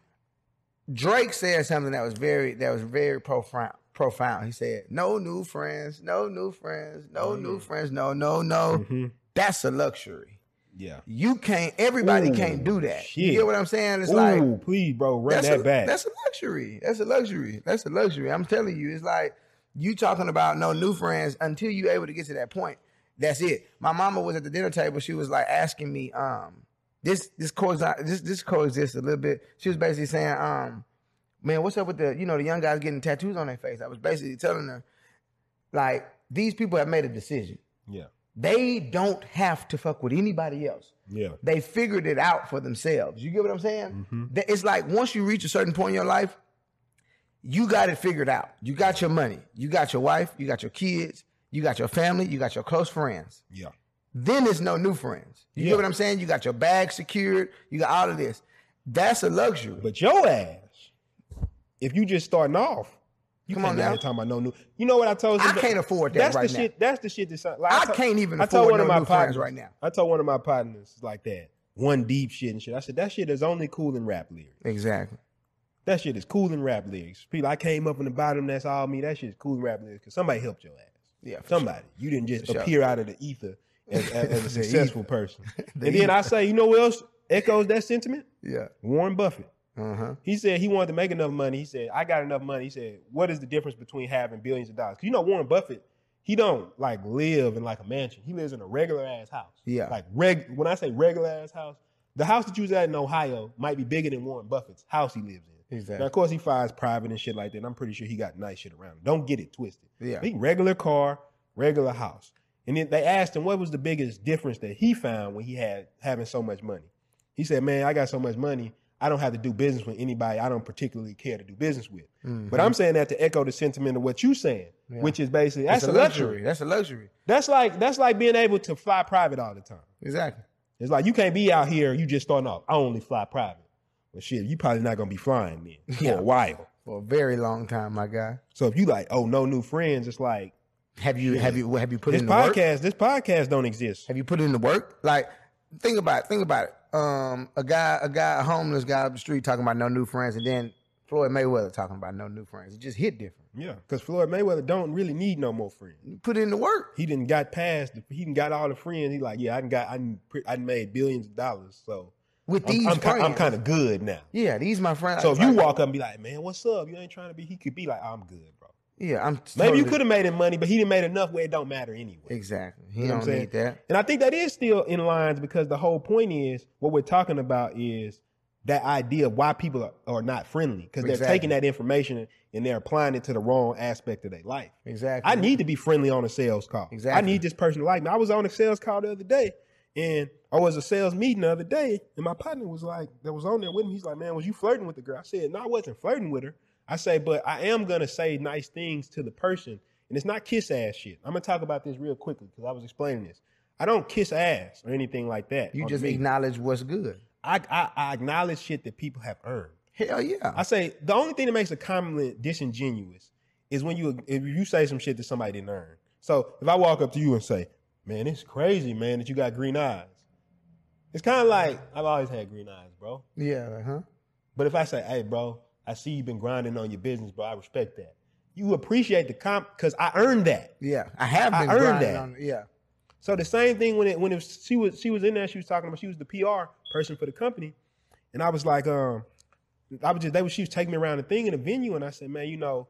Drake said something that was very that was very profound. Profound. He said, "No new friends, no new friends, no new friends, no, no, no. Mhm. That's a luxury. Yeah. You can't. Everybody Ooh, can't do that. shit. You get what I'm saying? It's Ooh, like please, bro, run that's that a, back. That's a luxury. That's a luxury. That's a luxury. I'm telling you, it's like you talking about no new friends until you're able to get to that point. That's it. My mama was at the dinner table. She was like asking me, um, this this coexist this this coexists a little bit. She was basically saying, um, man, what's up with the you know the young guys getting tattoos on their face? I was basically telling her, like these people have made a decision. yeah. They don't have to fuck with anybody else Yeah. they figured it out for themselves. You get what I'm saying? Mm-hmm. That- It's like once you reach a certain point in your life, you got it figured out. You got your money, you got your wife, you got your kids, you got your family, you got your close friends. Yeah. then there's no new friends. You Yeah. get what I'm saying? You got your bag secured. You got all of this. That's a luxury. But your ass, if you just starting off, you Come can't on now. talking about no new. You know what I told you? I can't afford that that's right the now. shit. That's the shit that sound- like, I can't even I told afford one of my new partners right now. I told one of my partners like that one deep shit and shit. I said that shit is only cool in rap lyrics. exactly. That shit is cool in rap lyrics. People, I came up in the bottom. That's all me. That shit is cool in rap lyrics because somebody helped your ass. Yeah. Somebody. You didn't just For sure. appear out of the ether as, as, as a successful person. The and then I say, you know what else echoes that sentiment? Yeah. Warren Buffett. Uh huh. He said he wanted to make enough money. He said, I got enough money. He said, what is the difference between having billions of dollars? 'Cause you know Warren Buffett, he don't like live in like a mansion. He lives in a regular ass house. Yeah. Like reg when I say regular ass house, the house that you was at in Ohio might be bigger than Warren Buffett's house he lives in. Exactly. Now, of course, he flies private and shit like that. and I'm pretty sure he got nice shit around him. Don't get it twisted. Yeah. He regular car, regular house. And then they asked him what was the biggest difference that he found when he had having so much money. He said, "Man, I got so much money, I don't have to do business with anybody I don't particularly care to do business with." But I'm saying that to echo the sentiment of what you're saying, Mm-hmm. Yeah. which is basically that's It's a luxury. That's a luxury. That's like that's like being able to fly private all the time. Exactly. It's like you can't be out here, you just starting off. I only fly private. Well, shit, you probably not gonna be flying then for Yeah. a while. For a very long time, my guy. So if you like, oh, no new friends, it's like Have you have you have you put this in the work? podcast. This podcast don't exist. Have you put it in the work? Like, think about it. Think about it. Um, a guy, a guy, a homeless guy up the street talking about no new friends, and then Floyd Mayweather talking about no new friends. It just hit different. Yeah, because Floyd Mayweather don't really need no more friends. You put in the work. He didn't got past. The, he didn't got all the friends. He like, yeah, I didn't got. I I made billions of dollars. So With I'm, these I'm, friends. I'm kind of good now. yeah. These my friends. So if you walk up and be like, man, what's up? You ain't trying to be. He could be like, I'm good. Yeah, I'm Maybe you could have made him money, but he didn't made enough where it don't matter anyway. exactly. He You know what don't I'm need saying? that. And I think that is still in lines because the whole point is what we're talking about is that idea of why people are, are not friendly because they're taking that information and they're applying it to the wrong aspect of their life. Exactly. I need to be friendly on a sales call. Exactly. I need this person to like me. I was on a sales call the other day and I was a sales meeting the other day and my partner was like, that was on there with me. He's like, man, was you flirting with the girl? I said, no, I wasn't flirting with her. I say, but I am going to say nice things to the person. And it's not kiss ass shit. I'm going to talk about this real quickly because I was explaining this. I don't kiss ass or anything like that. You just acknowledge what's good. I, I, I acknowledge shit that people have earned. Hell yeah. I say the only thing that makes a compliment disingenuous is when you if you say some shit that somebody didn't earn. So if I walk up to you and say, "Man, it's crazy, man, that you got green eyes," it's kind of like I've always had green eyes, bro. yeah. Huh. But if I say, "Hey, bro, I see you've been grinding on your business, bro. I respect that." You appreciate the comp because I earned that. Yeah. I have I earned grinding that. on. Yeah. So the same thing when it when it was, she was she was in there, she was talking about she was the PR person for the company, and I was like, um, I was just they was she was taking me around the thing in the venue, and I said, man, you know,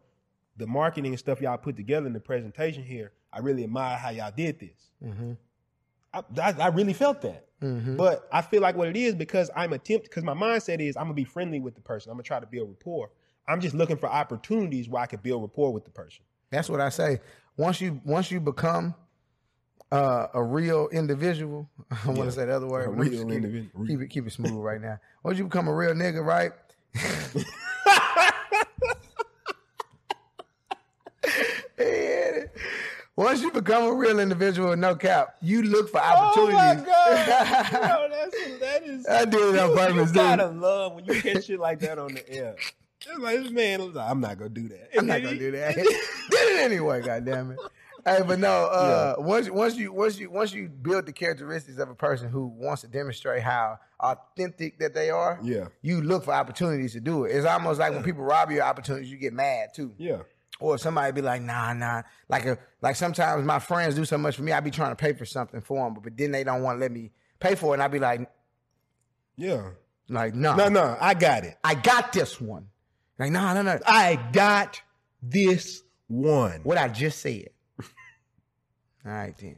the marketing and stuff y'all put together in the presentation here, I really admire how y'all did this. Mm-hmm. I, I, I really felt that, Mm-hmm. but I feel like what it is because I'm attempt because my mindset is I'm gonna be friendly with the person, I'm gonna try to build rapport. I'm just looking for opportunities where I can build rapport with the person. That's what I say. Once you once you become uh, a real individual, I want Yeah. to say the other word. A real keep individual. Keep it keep it smooth right now. Once you become a real nigga, right? Yeah. Once you become a real individual, no cap, you look for opportunities. Oh my god, that's, that is. I did it on purpose, you gotta love when you catch shit like that on the air. It's like this man was like, I'm not gonna do that. I'm not gonna do that. Did it anyway, goddamn it. Hey, but no. Uh, once once you once you once you build the characteristics of a person who wants to demonstrate how authentic that they are, Yeah. you look for opportunities to do it. It's almost like when people rob you of opportunities, you get mad too. Yeah. Or somebody be like, nah, nah. Like a, like sometimes my friends do so much for me, I be trying to pay for something for them, but, but then they don't want to let me pay for it, and I be like, Yeah. like no, No, no, I got it. I got this one. Like no, no, no. I got this one. what I just said. All right, then.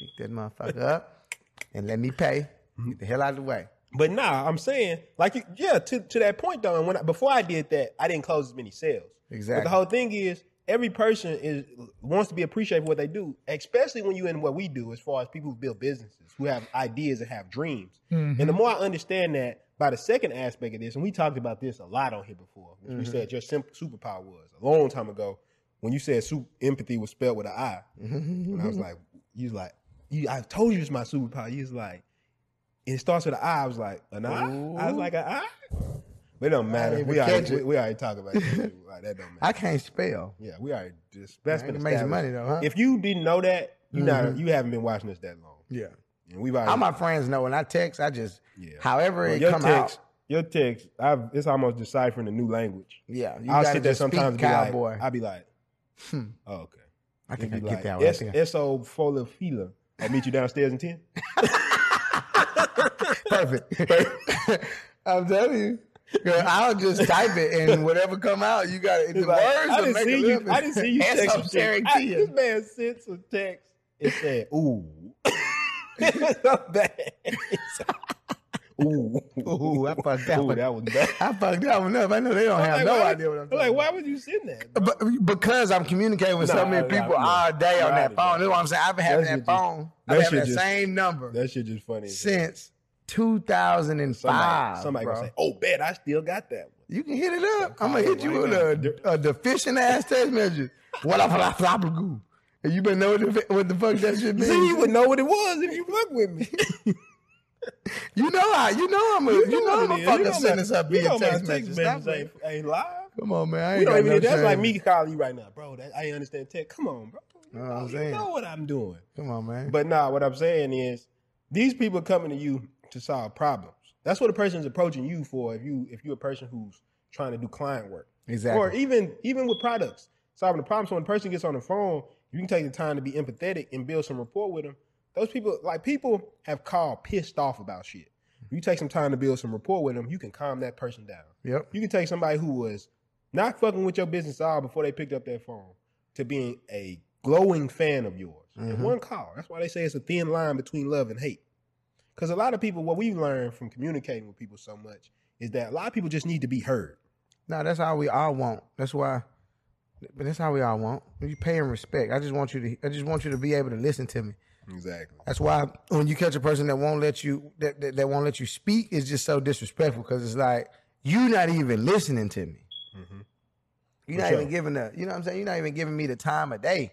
Pick that motherfucker up and let me pay. Get the hell out of the way. But nah, I'm saying, like, yeah, to, to that point though. And when I, before I did that, I didn't close as many sales. But Exactly. the whole thing is, every person is wants to be appreciated for what they do, especially when you're in what we do, as far as people who build businesses, who have ideas and have dreams. Mm-hmm. And the more I understand that, by the second aspect of this, and we talked about this a lot on here before, which we mm-hmm. said your sim- superpower was a long time ago when you said su- empathy was spelled with an I. And I was mm-hmm. like, you was like, you, I told you it's my superpower. He was like, and it starts with an I. I was like, an I? I was oh. like, an I? But it don't matter. We already, we, it. we already talked about that. That don't matter. I can't spell. yeah, we already just that's been you made some established. money though, huh? If you didn't know that, you not Mhm. you haven't been watching us that long. Yeah. And we've already All my friends know when I text, I just yeah. however Well, it your come text, out. your text, I've it's almost deciphering a new language. Yeah, you I'll sit there sometimes and be cowboy. like, I'll be like, Hmm. oh, okay. I think I get that like, right there. S O Folafila. I'll meet you downstairs in 10. Perfect. I'm telling you. Girl, I'll just type it and whatever come out, you got it. The like, words I didn't see you. I didn't see you some some shit. sharing I- This man sent some text. It said, ooh. Bad. ooh. Ooh, I fucked that Ooh, one. that was bad. I fucked that one up. I know they don't have Like, no why- idea what I'm talking Like, why would you send that? bro? But because I'm communicating with so many nah, people nah. all day on Nah, that nah. phone. That's what I'm saying. I've been having That that, phone. I've been having that just- same number That shit just funny. since 2005. somebody, somebody bro. gonna say, "Oh, bet I still got that one." You can hit it up. I'm gonna hit you with a, a deficient ass text message. What up, flop, flop, goo. And you better know what the, what the fuck that shit means. See, you would know what it was if you fuck with me. You know I, you know I'm a, you know, I'm what a fucking You know this up you know my text message. Stop messages ain't, ain't live. Come on, man. I ain't We don't even. no that's shame. like me calling you right now, bro. That, I understand text. Come on, bro. You Know what I'm you saying? know what I'm doing. Come on, man. But nah, what I'm saying is these people coming to you to solve problems. That's what a person's approaching you for. If you if you're a person who's trying to do client work, exactly. or even even with products, solving the problem. So when a person gets on the phone, you can take the time to be empathetic and build some rapport with them. Those people, like people, have called pissed off about shit. You take some time to build some rapport with them, you can calm that person down. yep. You can take somebody who was not fucking with your business at all before they picked up that phone to being a glowing fan of yours. In Mhm. one call. That's why they say it's a thin line between love and hate. Because a lot of people, what we've learned from communicating with people so much is that a lot of people just need to be heard. No, that's how we all want. That's why. But that's how we all want. You pay and respect. I just want you to. I just want you to be able to listen to me. Exactly. That's why when you catch a person that won't let you that that, that won't let you speak, it's just so disrespectful because it's like you're not even listening to me. Mhm. You're not sure. even giving the. You know what I'm saying? You're not even giving me the time of day.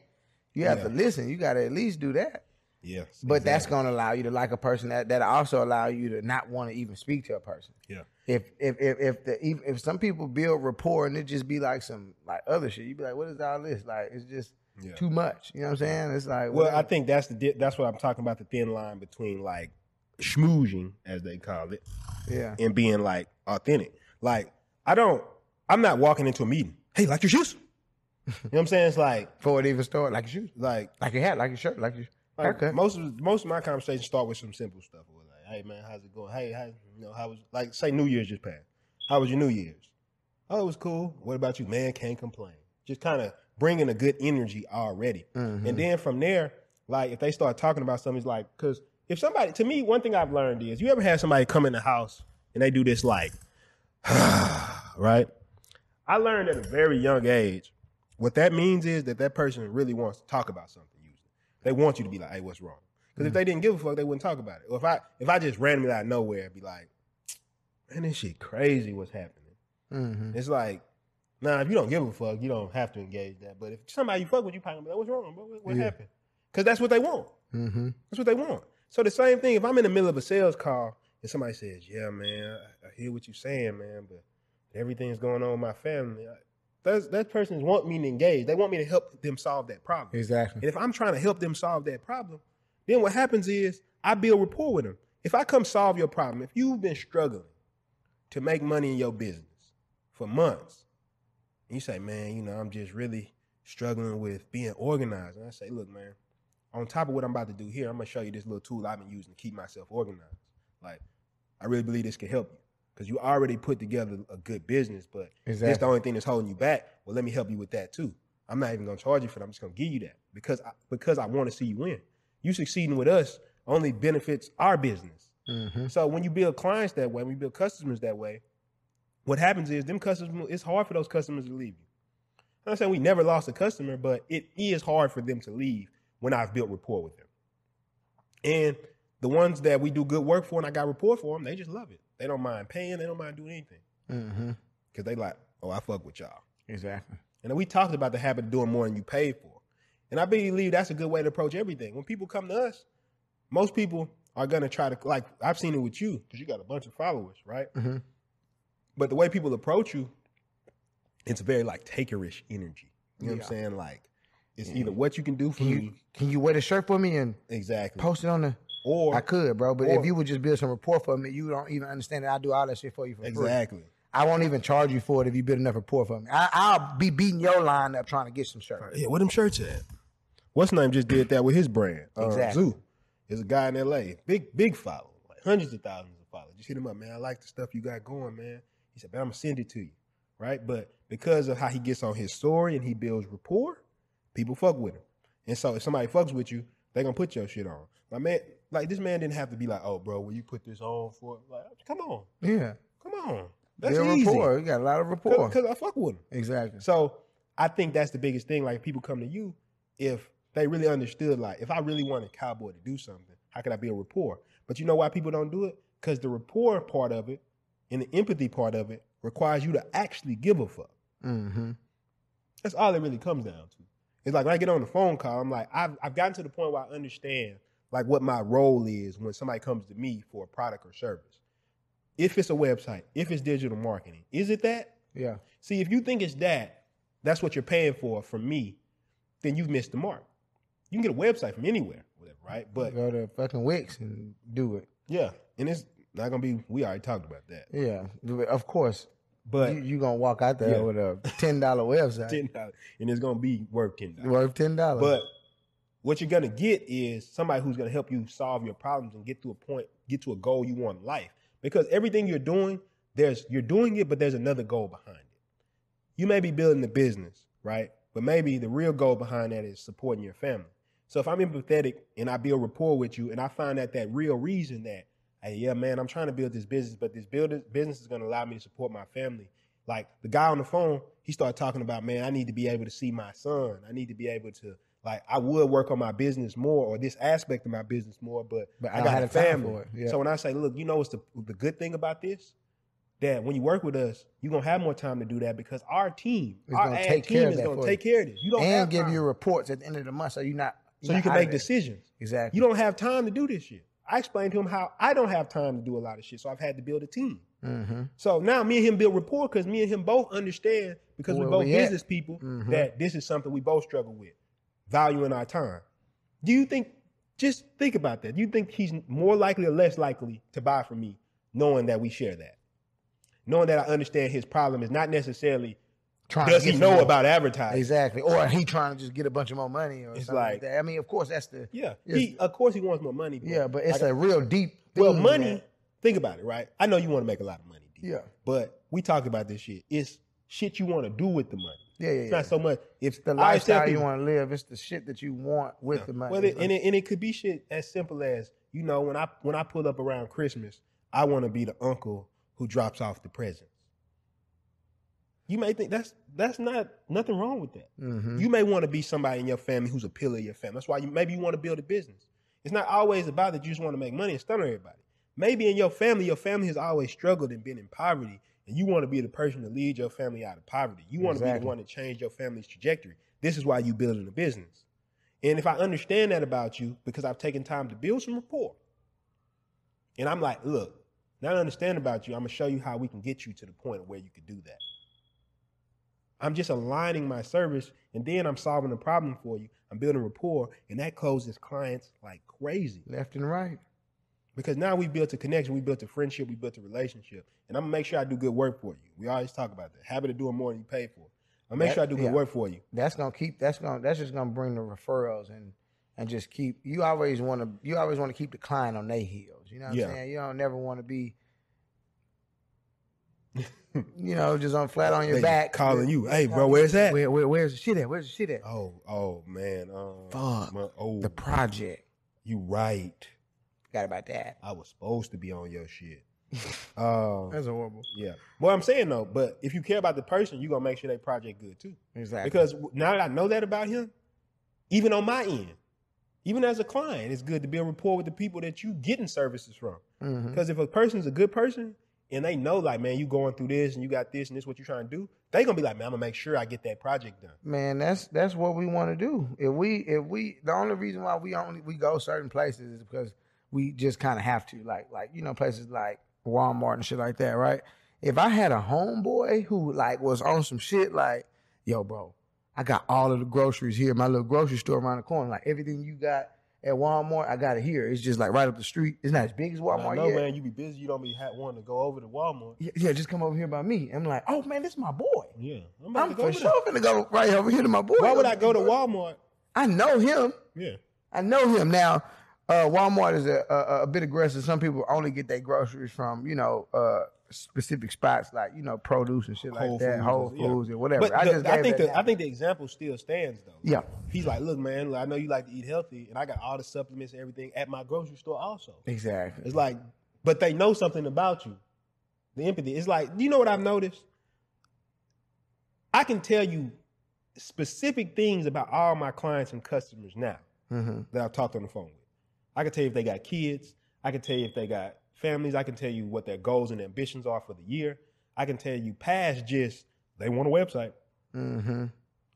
You have Yeah. to listen. You got to at least do that. Yes. But that's going to allow you to like a person that that also allow you to not want to even speak to a person. Yeah. If if if if the if, some people build rapport and it just be like some like other shit, you be like, what is all this? Like it's just Yeah. too much. You know what I'm saying? It's like Well, I think that's the di- that's what I'm talking about the thin line between like schmoozing, as they call it, yeah. and being like authentic. Like I don't, I'm not walking into a meeting. Hey, like your shoes? You know what I'm saying? It's like Before it even started, like your shoes, like, like your hat, like your shirt, like your like haircut. most of most of my conversations start with some simple stuff. Like, hey man, how's it going? Hey, how you know how was like say New Year's just passed? How was your New Year's? Oh, it was cool. What about you? Man, can't complain. Just kind of bringing a good energy already. Mhm. And then from there, like if they start talking about something, it's like because if somebody to me, one thing I've learned is you ever had somebody come in the house and they do this like, right? I learned at a very young age. What that means is that that person really wants to talk about something. They want you to be like, "Hey, what's wrong?" Because if they didn't give a fuck, they wouldn't talk about it. Or if I if I just randomly out of nowhere be like, "Man, this shit crazy. What's happening?" Mhm. It's like, nah, if you don't give a fuck, you don't have to engage that. But if somebody you fuck with, you probably be like, what's wrong, bro? What, what Yeah. happened? Because that's what they want. Mhm. That's what they want. So the same thing, if I'm in the middle of a sales call and somebody says, yeah, man, I, I hear what you're saying, man, but everything's going on with my family. I, that's, that person want me to engage. They want me to help them solve that problem. Exactly. And if I'm trying to help them solve that problem, then what happens is I build rapport with them. If I come solve your problem, if you've been struggling to make money in your business for months, and you say, man, you know, I'm just really struggling with being organized. And I say, look, man, on top of what I'm about to do here, I'm gonna show you this little tool I've been using to keep myself organized. Like, I really believe this can help you. Because you already put together a good business, but this Exactly. the only thing that's holding you back. Well, let me help you with that too. I'm not even gonna charge you for that. I'm just gonna give you that because I, because I want to see you win. You succeeding with us only benefits our business. Mhm. So when you build clients that way, when you build customers that way, what happens is them customers. It's hard for those customers to leave you. I'm not saying we never lost a customer, but it is hard for them to leave when I've built rapport with them. And the ones that we do good work for and I got rapport for them, they just love it. They don't mind paying. They don't mind doing anything Mhm. because they like, oh, I fuck with y'all. Exactly. And we talked about the habit of doing more than you paid for. And I believe that's a good way to approach everything. When people come to us, most people are gonna try to like. I've seen it with you because you got a bunch of followers, right? Mhm. But the way people approach you, it's very like takerish energy. You know what I'm saying? Like it's either what you can do for Can you me, can you wear the shirt for me and exactly, post it on the? Or I could, bro. But or- if you would just build some rapport for me, you don't even understand that I do all that shit for you for free. exactly. I won't even charge you for it if you build enough rapport for me. I, I'll be beating your line up trying to get some shirts. Yeah, where them shirts at? What's name just did that with his brand? uh, Exactly. Zoo. There's a guy in L.A. Big big follow, like hundreds of thousands of followers. Just hit him up, man. I like the stuff you got going, man. He said, man, I'm gonna send it to you, right? But because of how he gets on his story and he builds rapport, people fuck with him. And so if somebody fucks with you, they gonna put your shit on. My man, like this man didn't have to be like, oh, bro, will you put this on for? Like, come on, Yeah, come on, that's build easy. rapport. You got a lot of rapport. Because I fuck with him. Exactly. So I think that's the biggest thing. Like people come to you if they really understood. Like if I really wanted Cowboy to do something, how could I be a rapport? But you know why people don't do it? Because the rapport part of it and the empathy part of it requires you to actually give a fuck. Mm-hmm. That's all it really comes down to. It's like when I get on the phone call, I'm like, I've I've gotten to the point where I understand like what my role is when somebody comes to me for a product or service. If it's a website, if it's digital marketing, is it that? Yeah. See, if you think it's that, that's what you're paying for from me, then you've missed the mark. You can get a website from anywhere, whatever, right? But Go to fucking Wix and do it. yeah, and it's not gonna be. We already talked about that, Yeah. Of course. but you, you gonna walk out there Yeah. with a ten dollar website ten dollars, and it's gonna be worth ten dollars. worth ten dollars. But what you're gonna get is somebody who's gonna help you solve your problems and get to a point, get to a goal you want in life. Because everything you're doing, there's you're doing it, but there's another goal behind it. You may be building a business, right? But maybe the real goal behind that is supporting your family. So if I'm empathetic and I build rapport with you, and I find out that real reason that, hey, yeah, man, I'm trying to build this business, but this business is to allow me to support my family. Like the guy on the phone, he started talking about, man, I need to be able to see my son. I need to be able to, like, I would work on my business more or this aspect of my business more, but, But I got a family. Yeah. So when I say, look, you know what's the the good thing about this? That when you work with us, you're gonna have more time to do that because our team, It's our ad take team care of is gonna take you. care of this. You don't and give time. you reports at the end of the month, so you're not. so you're you can make decisions. Exactly. You don't have time to do this shit. I explained to him how I don't have time to do a lot of shit, so I've had to build a team. Mm-hmm. So now me and him build rapport because me and him both understand because we're both we at. business people Mhm. that this is something we both struggle with, valuing our time. Do you think? Just think about that. Do you think he's more likely or less likely to buy from me, knowing that we share that, knowing that I understand his problem is not necessarily Trying does to he get know more. about advertising? Exactly, or he trying to just get a bunch of more money, or It's something like, like- that. I mean, of course, that's the Yeah, he of course he wants more money. yeah, but it's like, a real deep. well, money. Think about it, right? I know you want to make a lot of money. D, yeah, but we talked about this shit. It's shit you want to do with the money. yeah, yeah. It's yeah. not so much if the I always tell lifestyle you want to live. It's the shit that you want with the money. Well, it, and, it, and it could be shit as simple as you know when I when I pull up around Christmas, I want to be the uncle who drops off the presents. You may think that's that's not nothing wrong with that. Mhm. You may want to be somebody in your family who's a pillar of your family. That's why you maybe you want to build a business. It's not always about that you just want to make money and stun everybody. Maybe in your family, your family has always struggled and been in poverty, and you want to be the person to lead your family out of poverty. You want to be the one to change your family's trajectory. This is why you building a business. And if I understand that about you, because I've taken time to build some rapport, and I'm like, look, now I understand about you, I'm gonna show you how we can get you to the point where you could do that. I'm just aligning my service, and then I'm solving the problem for you. I'm building rapport, and that closes clients like crazy. left and right. Because now we built a connection, we built a friendship, we built a relationship, and I'm gonna make sure I do good work for you. We always talk about that habit of doing more than you pay for. I make That- sure I do good yeah. work for you. That's gonna keep. That's gonna. That's just gonna bring the referrals and and just keep. You always want to. You always want to keep the client on their heels. You know what Yeah. I'm saying? You don't never want to be. you know, just on flat on your They back, calling you, hey bro, where's that? Where, where, where's the shit at? Where's the shit at? Oh, oh man, um, Fuck. my- oh, The project. you right. Forgot about that. I was supposed to be on your shit. Um, That's horrible. yeah. Well, I'm saying though, but if you care about the person, you're gonna make sure they project good too. Exactly. Because now that I know that about him, even on my end, even as a client, it's good to build rapport with the people that you getting services from. Mhm. Because if a person's a good person and they know, like, man, you going through this and you got this and this what you're trying to do, they gonna be like, man, I'm gonna make sure I get that project done. Man, that's that's what we want to do. If we if we the only reason why we only we go certain places is because we just kind of have to. Like like you know places like Walmart and shit like that, right? If I had a homeboy who like was on some shit like, yo, bro, I got all of the groceries here, my little grocery store around the corner. Like everything you got at Walmart, I got it here. It's just like right up the street. It's not as big as Walmart know, man, you be busy. You don't be wanting to go over to Walmart. Yeah, yeah, just come over here by me. I'm like, oh man, this is my boy. Yeah, I'm, I'm for sure finna go right over here to my boy. Why would I go to Walmart? I know him. Yeah, I know him now. Uh, Walmart is a, a a bit aggressive. Some people only get their groceries from you know uh, specific spots like you know produce and shit Whole like that, Foods, Whole yeah. Foods and whatever. but I the- just I think the, I think the example still stands though. yeah, He's like, look, man, I know you like to eat healthy, and I got all the supplements and everything at my grocery store also. exactly. It's like, but they know something about you. The empathy. It's like, you know what I've noticed? I can tell you specific things about all my clients and customers now hmm that I've talked on the phone with. I can tell you if they got kids. I can tell you if they got families. I can tell you what their goals and ambitions are for the year. I can tell you past just they want a website. hmm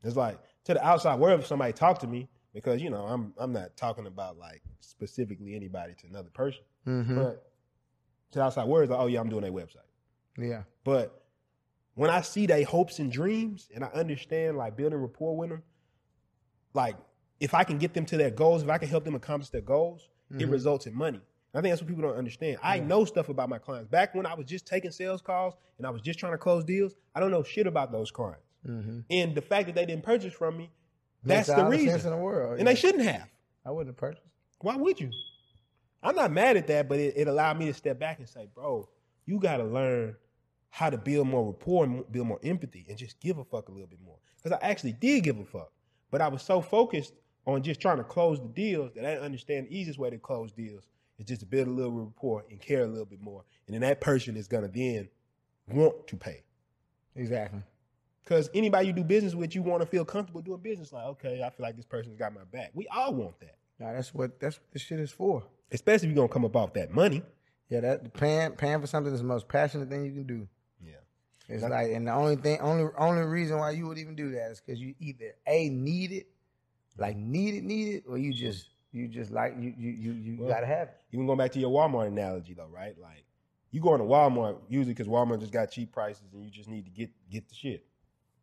It's like to the outside world, if somebody talk to me, because you know I'm I'm not talking about like specifically anybody to another person, hmm but to the outside world, it's like, oh yeah, I'm doing a website. Yeah. But when I see their hopes and dreams, and I understand like building rapport with them, like if I can get them to their goals, if I can help them accomplish their goals, it Mhm. results in money. I think that's what people don't understand. I Yeah. know stuff about my clients. Back when I was just taking sales calls and I was just trying to close deals, I don't know shit about those clients. hmm And the fact that they didn't purchase from me, that's the the reason. in the world. And yeah. they shouldn't have. I wouldn't have purchased. Why would you? I'm not mad at that, but it, it allowed me to step back and say, bro, you got to learn how to build more rapport and build more empathy and just give a fuck a little bit more. Because I actually did give a fuck, but I was so focused on just trying to close the deals that I understand the easiest way to close deals is just to build a little rapport and care a little bit more. And then that person is going to then want to pay. Exactly. Because anybody you do business with, you want to feel comfortable doing business. Like, okay, I feel like this person's got my back. We all want that, Now that's what that's what this shit is for. especially if you're going to come up off that money. Yeah, that paying paying for something is the most passionate thing you can do. Yeah. It's like, and the only thing, only only reason why you would even do that is because you either a need it, like need it, need it, or you just you just like you you you you Well, gotta have it. even going back to your Walmart analogy though, right? Like you going to Walmart usually because Walmart just got cheap prices and you just need to get get the shit,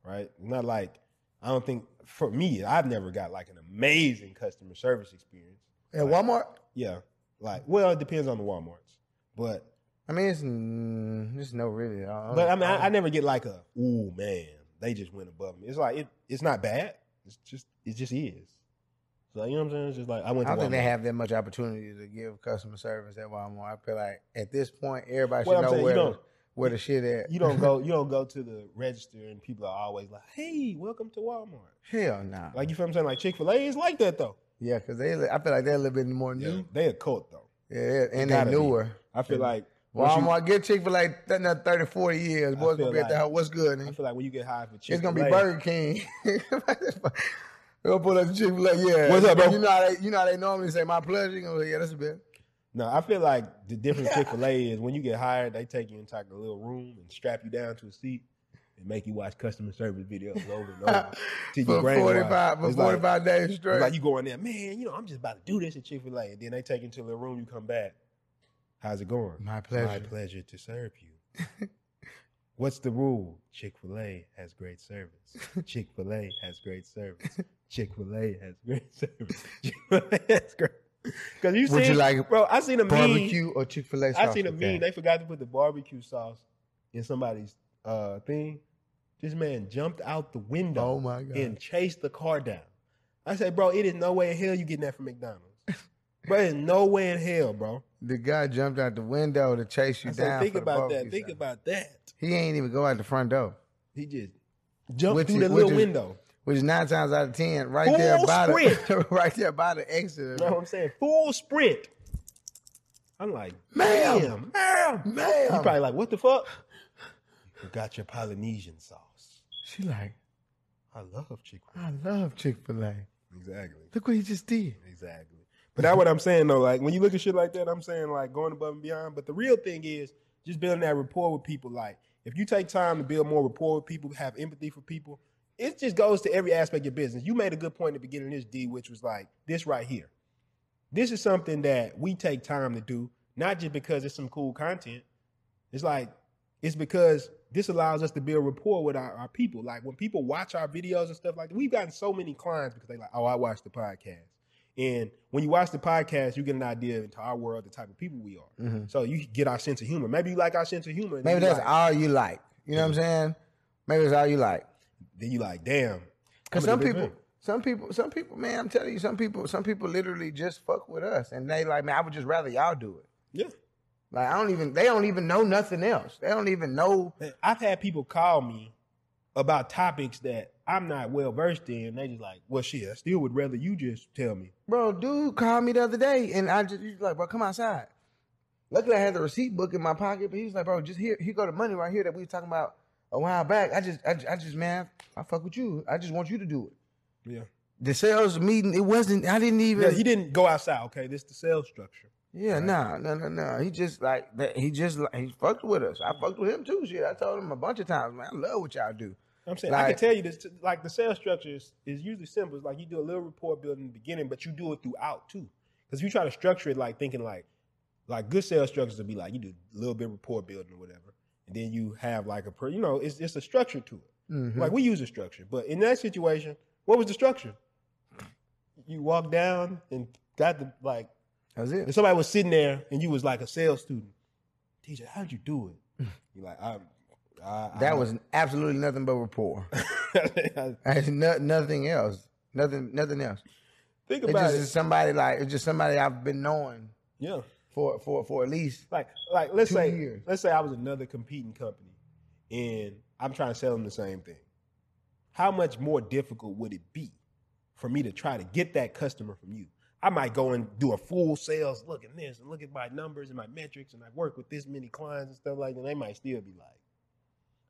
right? It's not like I don't think for me, I've never got like an amazing customer service experience. At Like- Walmart, Yeah, like well, it depends on the WalMarts, but I mean, it's mm, it's no really. but I mean, I, I never get like a ooh man, they just went above me. It's like it, it's not bad. It's just it just is. So you know what I'm saying? It's just like I went. I to don't think they have that much opportunity to give customer service at Walmart. I feel like at this point, everybody Well, should know saying, where the, where the shit at. You don't go. You don't go to the register and people are always like, "Hey, welcome to Walmart." Hell no. Like you feel what I'm saying? Like Chick Fil A is like that though. yeah, because they, I feel like they're a little bit more new. they a cult though. Yeah, and they be. newer. I feel like once you- Walmart, get Chick Fil A, another 30, 40 years. Boys gonna be at the house. What's good? I feel like when you get hired for Chick It's gonna be Burger King. They'll pull up to Chick Fil A. Yeah, What's up, bro? You know how they, you know how they normally say my pleasure. You gonna say, yeah, that's a bit. No, I feel like the difference Chick Fil A is when you get hired, they take you into like a little room and strap you down to a seat and make you watch customer service videos over and over till For your brain forty for It's like- forty five days It's straight. like you go in there, man. You know, I'm just about to do this at Chick Fil A, and then they take you into a little room. You come back. How's it going? My pleasure. My pleasure. to serve you. What's the rule? Chick Fil A has great service. Chick Fil A has great service. Chick Fil A has great service. Chick Fil A has great. Because you Would you like bro? I seen a meme. Barbecue or Chick Fil A? I seen a meme. They forgot to put the barbecue sauce in somebody's uh, thing. This man jumped out the window Oh my god! and chased the car down. I said, bro, it is no way in hell you getting that from McDonald's. Bro, it's no way in hell, bro. the guy jumped out the window to chase you I said, down. think about that. Think sauce. about that. He ain't even go out the front door, He just jumped Which through is- the little is- window. which is nine times out of ten, right Full there by sprint. the right there by the exit. You know what I'm saying? Full sprint. I'm like, Ma'am. ma'am, ma'am. You probably like, what the fuck? You forgot your Polynesian sauce. she like, I love Chick Fil I love Chick Fil A. A. Exactly. Look what he just did. Exactly. But that's what I'm saying though. Like when you look at shit like that, I'm saying like going above and beyond. But the real thing is just building that rapport with people. Like if you take time to build more rapport with people, have empathy for people, it just goes to every aspect of your business. You made a good point at the beginning of this, D, which was like this right here. This is something that we take time to do, not just because it's some cool content. It's like, it's because this allows us to build rapport with our, our people. Like when people watch our videos and stuff like that, we've gotten so many clients because they like, oh, I watched the podcast. And when you watch the podcast, you get an idea into our world, the type of people we are. Mm-hmm. So you get our sense of humor. Maybe you like our sense of humor. Maybe that's like, all you like. You know what I'm mm-hmm. saying? Maybe that's all you like. then you like, damn. Because some people, this. some people, some people, man, I'm telling you, some people, some people literally just fuck with us, and they like, man, I would just rather y'all do it. Yeah. Like I don't even, they don't even know nothing else. They don't even know. I've had people call me about topics that I'm not well versed in. They just like, well, shit, I still would rather you just tell me. Bro, dude called me the other day, and I just he's like, bro, come outside. Luckily, I had the receipt book in my pocket, but he was like, bro, just here, here go the money right here that we were talking about a while back. I just, I, just- I just, man, I fuck with you. I just want you to do it. Yeah. The sales meeting, it wasn't. I didn't even. Yeah, he didn't go outside. Okay, this is the sales structure. Yeah, no, no, no, no. He just like that. He just like he fucked with us. I fucked with him too. Shit, I told him a bunch of times, man. I love what y'all do. I'm saying I can tell you this. Like the sales structure is, is usually simple. It's like you do a little rapport building in the beginning, but you do it throughout too. Because if you try to structure it like thinking like, like good sales structures would be like you do a little bit of rapport building or whatever, and then you have like a per, you know, it's it's a structure to it. Mhm. Like we use a structure, but in that situation, what was the structure? You walk down and got the like. That's it. If somebody was sitting there and you was like a sales student, teacher, how'd you do it? Hmm. You're like, I, I That I- was absolutely nothing but rapport. That's no, nothing else. Nothing. Nothing else. Think about it just it. somebody like it's just somebody I've been knowing Yeah. for for for at least. Like, like let's say, years. let's say I was another competing company, and I'm trying to sell them the same thing. How much more difficult would it be for me to try to get that customer from you? I might go and do a full sales look at this and look at my numbers and my metrics, and I work with this many clients and stuff like that. They might still be like,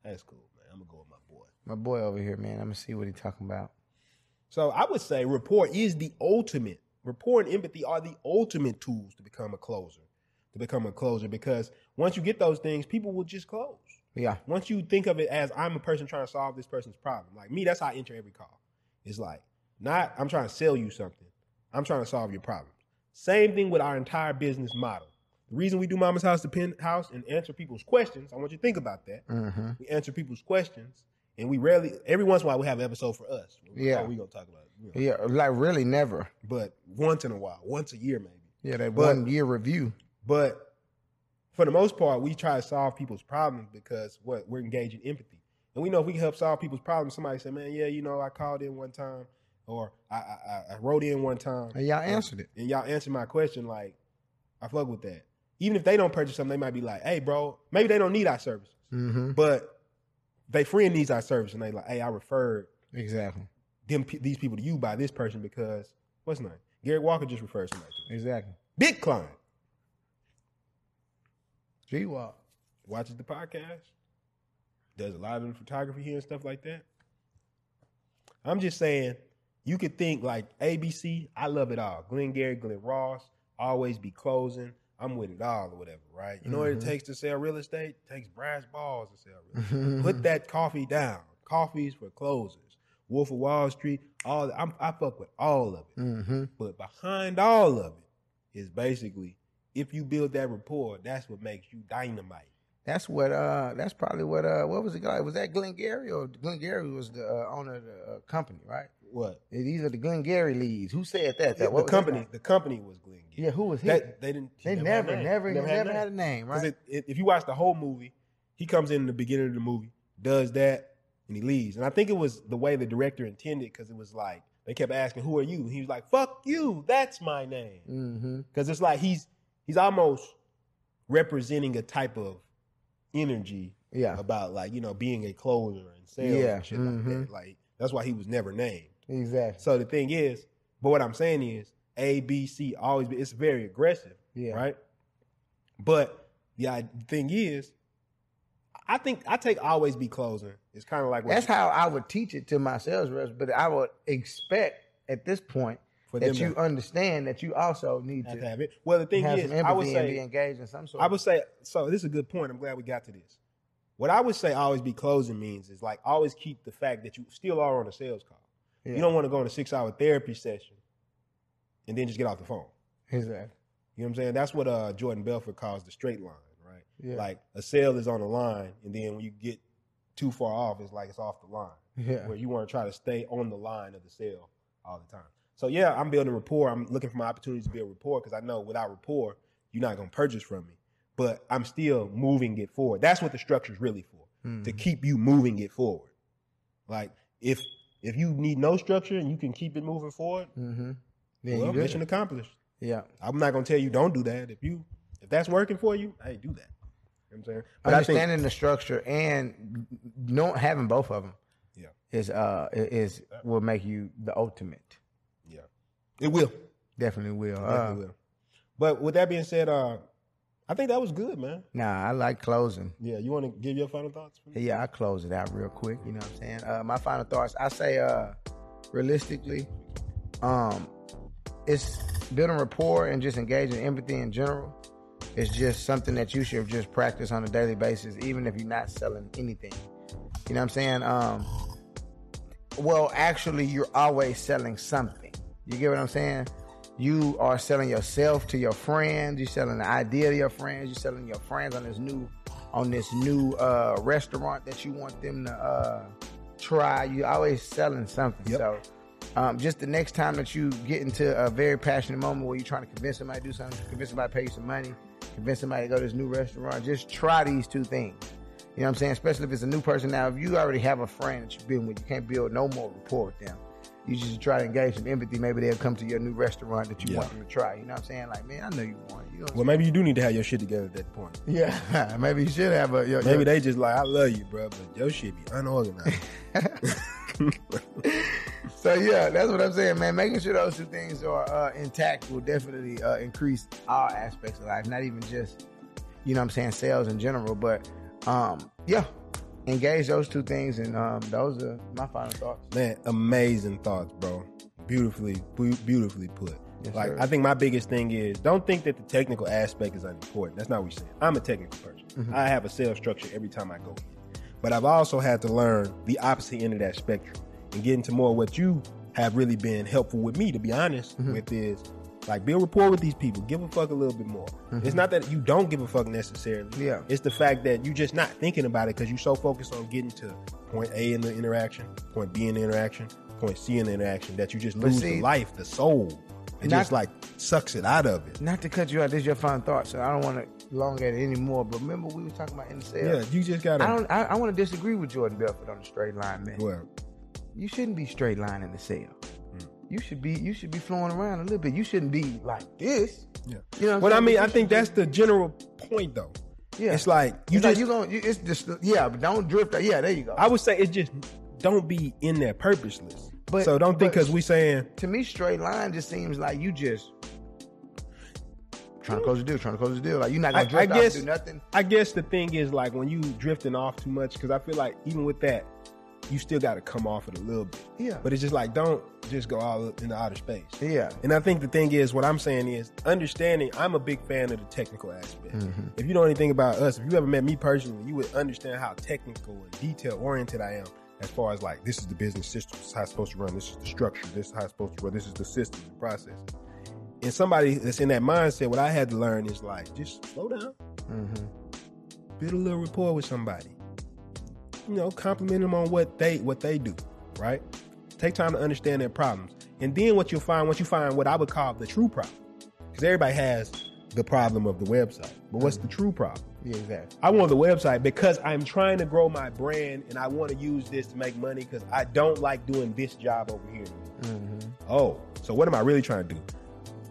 "That's cool, man. I'm gonna go with my boy." My boy over here, man. I'm gonna see what he's talking about. So I would say rapport is the ultimate. Rapport and empathy are the ultimate tools to become a closer. To become a closer, because once you get those things, people will just close. Yeah. Once you think of it as I'm a person trying to solve this person's problem, like me, that's how I enter every call. It's like not I'm trying to sell you something. I'm trying to solve your problem. Same thing with our entire business model. The reason we do Mama's House to Penthouse and answer people's questions, I want you to think about that. Mm-hmm. We answer people's questions, and we rarely, every once in a while, we have an episode for us. Yeah. we gonna talk about it. you know. Yeah. Like really, never. But once in a while, once a year maybe. Yeah. That But- one year review. But for the most part, we try to solve people's problems because what we're engaging empathy, and we know if we can help solve people's problems. Somebody say, "Man, yeah, you know, I called in one time, or I I, I- wrote in one time, And y'all answered it. and y'all answered my question. Like, I fuck with that. Even if they don't purchase something, they might be like, "Hey, bro, maybe they don't need our services, Mm-hmm. but they friend needs our service, and they like, hey, I referred Exactly. them these people to you by this person because what's his name? Gary Walker just referred somebody to me. Exactly. Big client G Walk. watches the podcast, does a lot of the photography here and stuff like that. I'm just saying, you could think like ABC. I love it all. Glenn Gary, Glen Ross, always be closing. I'm with it all or whatever, right? You know what it Mhm. takes to sell real estate? It takes brass balls to sell real estate. Mm-hmm. Put that coffee down. Coffees for closers. Wolf of Wall Street. All. I'm, I fuck with all of it. Mm-hmm. But behind all of it is basically if you build that rapport, that's what makes you dynamite. That's what. Uh, that's probably what. Uh, what was the guy? Was that Glengarry or Glengarry was the uh, owner of the uh, company, right? What? These are the Glengarry leads. Who said that? the That what was company, the company was Glenn. Gary. Yeah, who was he? That, they didn't. they never, never, He never, had a had a name. right? it- it- if you watch the whole movie, he comes in, the beginning of the movie, does that, and he leaves. And I think it was the way the director intended because it was like they kept asking, "Who are you?" And he was like, "Fuck you, that's my name." mm-hmm. Because it's like he's he's almost representing a type of energy Yeah, about like you know being a closer and sales Yeah, and shit like mhm. that. Like that's why he was never named. Exactly. So the thing is, but what I'm saying is A, B, C always be it's very aggressive, Yeah. right? But the thing is, I think I take always be closing. It's kind of like what That's how I would teach it to my sales reps, but I would expect at this point that you to understand that you also need to have it. Well, the thing is, I would and be say engaged in some sort. I would say so. This is a good point. I'm glad we got to this. what I would say always be closing means is like always keep the fact that you still are on a sales call. Yeah. You don't want to go on a six hour therapy session and then just get off the phone. Exactly. You know what I'm saying? That's what uh, Jordan Belfort calls the straight line, right? Yeah. Like a sale is on the line, and then when you get too far off, it's like it's off the line. Yeah. Where you want to try to stay on the line of the sale all the time. So yeah, I'm building rapport. I'm looking for my opportunities to build rapport because I know without rapport, you're not gonna purchase from me. But I'm still moving it forward. That's what the structure is really for. Mm-hmm. To keep you moving it forward. Like if if you need no structure and you can keep it moving forward, Mm-hmm. Then well, mission accomplished. Yeah. I'm not gonna tell you don't do that. If you if that's working for you, hey, do that. You know what I'm saying? But I think Understanding the structure and not having both of them Yeah. is uh is will make you the ultimate. Yeah. It will. Definitely will. It Uh, definitely will. But with that being said, uh I think that was good, man. nah, I like closing. Yeah, you want to give your final thoughts? Yeah, I close it out real quick. You know what I'm saying? Uh, my final thoughts. I say, uh, realistically, um, it's building rapport and just engaging empathy in general. It's just something that you should just practice on a daily basis, even if you're not selling anything. You know what I'm saying? Um, well, actually, you're always selling something. You get what I'm saying? You are selling yourself to your friends. You're selling the idea to your friends. You're selling your friends on this new, on this new uh, restaurant that you want them to uh, try. You're always selling something. Yep. So, um, just the next time that you get into a very passionate moment where you're trying to convince somebody to do something, convince somebody to pay you some money, convince somebody to go to this new restaurant, just try these two things. You know what I'm saying? Especially if it's a new person. Now, if you already have a friend that you've been with, you can't build no more rapport with them. You just try to engage some empathy. Maybe they'll come to your new restaurant that you Yeah. want them to try. You know what I'm saying? Like, man, I know you want. You know Well, maybe you do need to have your shit together at that point. Yeah, maybe you should have a. Your, Maybe your- they just like, I love you, bro, but your shit be unorganized. So yeah, that's what I'm saying, man. Making sure those two things are uh, intact will definitely uh, increase all aspects of life, not even just you know what I'm saying sales in general, but um, yeah, engage those two things, and um, those are my final thoughts. Man, amazing thoughts, bro. Beautifully, bu- beautifully put. Yes, like, sir. I think my biggest thing is don't think that the technical aspect is unimportant. That's not what we're saying. I'm a technical person. Mm-hmm. I have a sales structure every time I go in. But I've also had to learn the opposite end of that spectrum and get into more what you have really been helpful with me, to be honest, Mm-hmm. with is like build rapport with these people. Give a fuck a little bit more. It's not that you don't give a fuck necessarily. Mm-hmm. Yeah. It's the fact that you're just not thinking about it because you're so focused on getting to point A in the interaction, point B in the interaction, point C in the interaction that you just lose see- the life, the soul. It Not- just like sucks it out of it. Not to cut you out, this is your final thought, so I don't want to elongate it anymore. But remember, we were talking about in the Yeah, you just gotta. I don't. I, I want to disagree with Jordan Belfort on the straight line, man. well, You shouldn't be straight line in the sale. You should be. You should be flowing around a little bit. You shouldn't be like this. yeah. You know. What I mean. I think that's the general point, though. Yeah. It's like you You just. you gonna. You, it's just yeah, but don't drift. Yeah, there you go. I would say it's just don't be in there purposeless. But- so don't think because we saying to me, straight line just seems like you just trying to close the deal, trying to close the deal. Like you're not gonna I drift off guess do nothing. I guess the thing is like when you drifting off too much because I feel like even with that, you still got to come off it a little bit. Yeah. But it's just like don't just go all into outer space. Yeah. And I think the thing is, what I'm saying is understanding. I'm a big fan of the technical aspect. Mm-hmm. If you know anything about us, if you ever met me personally, you would understand how technical and detail oriented I am. As far as like, this is the business system. This is how it's supposed to run. This is the structure. This is how it's supposed to run. This is the system, the process. And somebody that's in that mindset, what I had to learn is like, just slow down, Mm-hmm. build a little rapport with somebody. You know, compliment them on what they what they do, right? Take time to understand their problems, and then what you'll find once you find what I would call the true problem, because everybody has the problem of the website, but what's the true problem? Yeah, exactly. I want the website because I'm trying to grow my brand and I want to use this to make money because I don't like doing this job over here. Mm-hmm. Oh, so what am I really trying to do?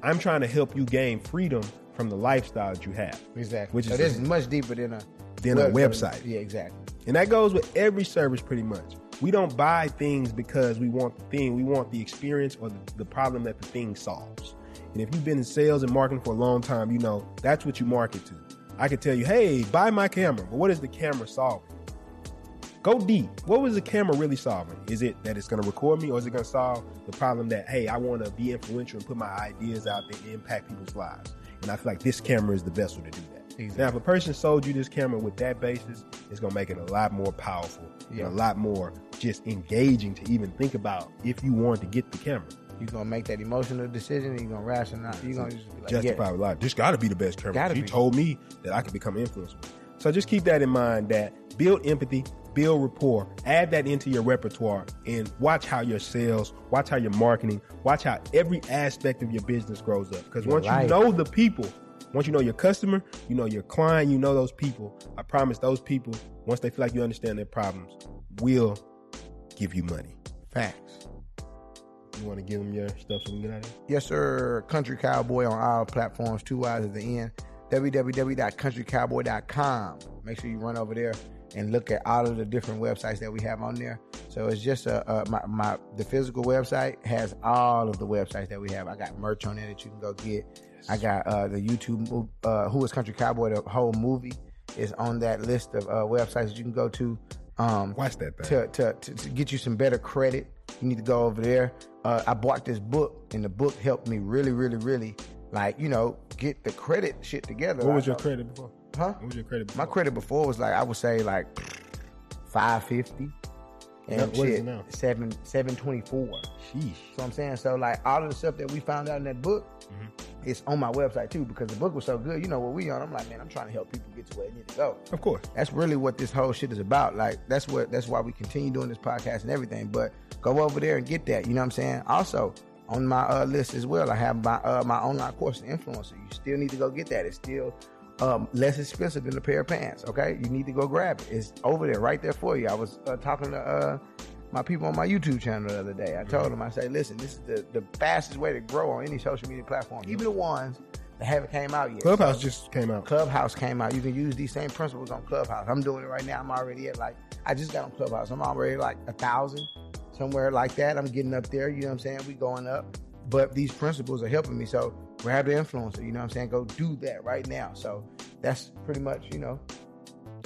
I'm trying to help you gain freedom from the lifestyle that you have. Exactly. Which so is this is much deeper than a Than a website. Yeah, exactly. And that goes with every service pretty much. We don't buy things because we want the thing. We want the experience or the, the problem that the thing solves. And if you've been in sales and marketing for a long time, you know that's what you market to. I could tell you, hey, buy my camera, but what is the camera solving? Go deep. What was the camera really solving? Is it that it's going to record me, or is it going to solve the problem that hey, I want to be influential and put my ideas out there and impact people's lives? And I feel like this camera is the vessel to do that. Now, if a person sold you this camera with that basis, it's gonna make it a lot more powerful Yeah. and a lot more just engaging to even think about if you want to get the camera. You're gonna make that emotional decision. And you're gonna rationalize. You're gonna just be like, Justify yeah. with life. This got to be the best camera. Gotta He be. told me that I could become influencer. So just keep that in mind. That build empathy, build rapport, add that into your repertoire, and watch how your sales, watch how your marketing, watch how every aspect of your business grows up. Because once life. you know the people, once you know your customer, you know your client, you know those people. I promise those people, once they feel like you understand their problems, will give you money. Facts. You want to give them your stuff so we get out of here? Yes, sir. Country Cowboy on all platforms, two Y's at the end. www.countrycowboy.com. Make sure you run over there and look at all of the different websites that we have on there. So it's just a, a my, my the physical website has all of the websites that we have. I got merch on there that you can go get. I got uh, the YouTube uh, Who is Country Cowboy the whole movie is on that list of uh, websites that you can go to. Um, Watch that to, to, to, to get you some better credit, you need to go over there. Uh, I bought this book, and the book helped me really, really, really, like you know, get the credit shit together. what was your credit before? Huh? What was your credit before? My credit before was like I would say like five fifty, and what is shit it now? seven seven twenty four. Sheesh. So I'm saying, so like all of the stuff that we found out in that book, Mm-hmm. it's on my website too because the book was so good. You know what we on? I'm like, man, I'm trying to help people get to where they need to go. Of course. That's really what this whole shit is about. Like that's what that's why we continue doing this podcast and everything. But go over there and get that. You know what I'm saying? Also on my uh, list as well, I have my uh, my online course, influencer. You still need to go get that. It's still um, less expensive than a pair of pants. Okay, you need to go grab it. It's over there, right there for you. I was uh, talking to uh, my people on my YouTube channel the other day. I told them, I say, listen, this is the, the fastest way to grow on any social media platform, even the ones that haven't came out yet. Clubhouse So- just came out. Clubhouse came out. You can use these same principles on Clubhouse. I'm doing it right now. I'm already at like I just got on Clubhouse. I'm already like a thousand, somewhere like that. I'm getting up there. You know what I'm saying? We going up. But these principles are helping me. So grab the influencer. You know what I'm saying? Go do that right now. So that's pretty much you know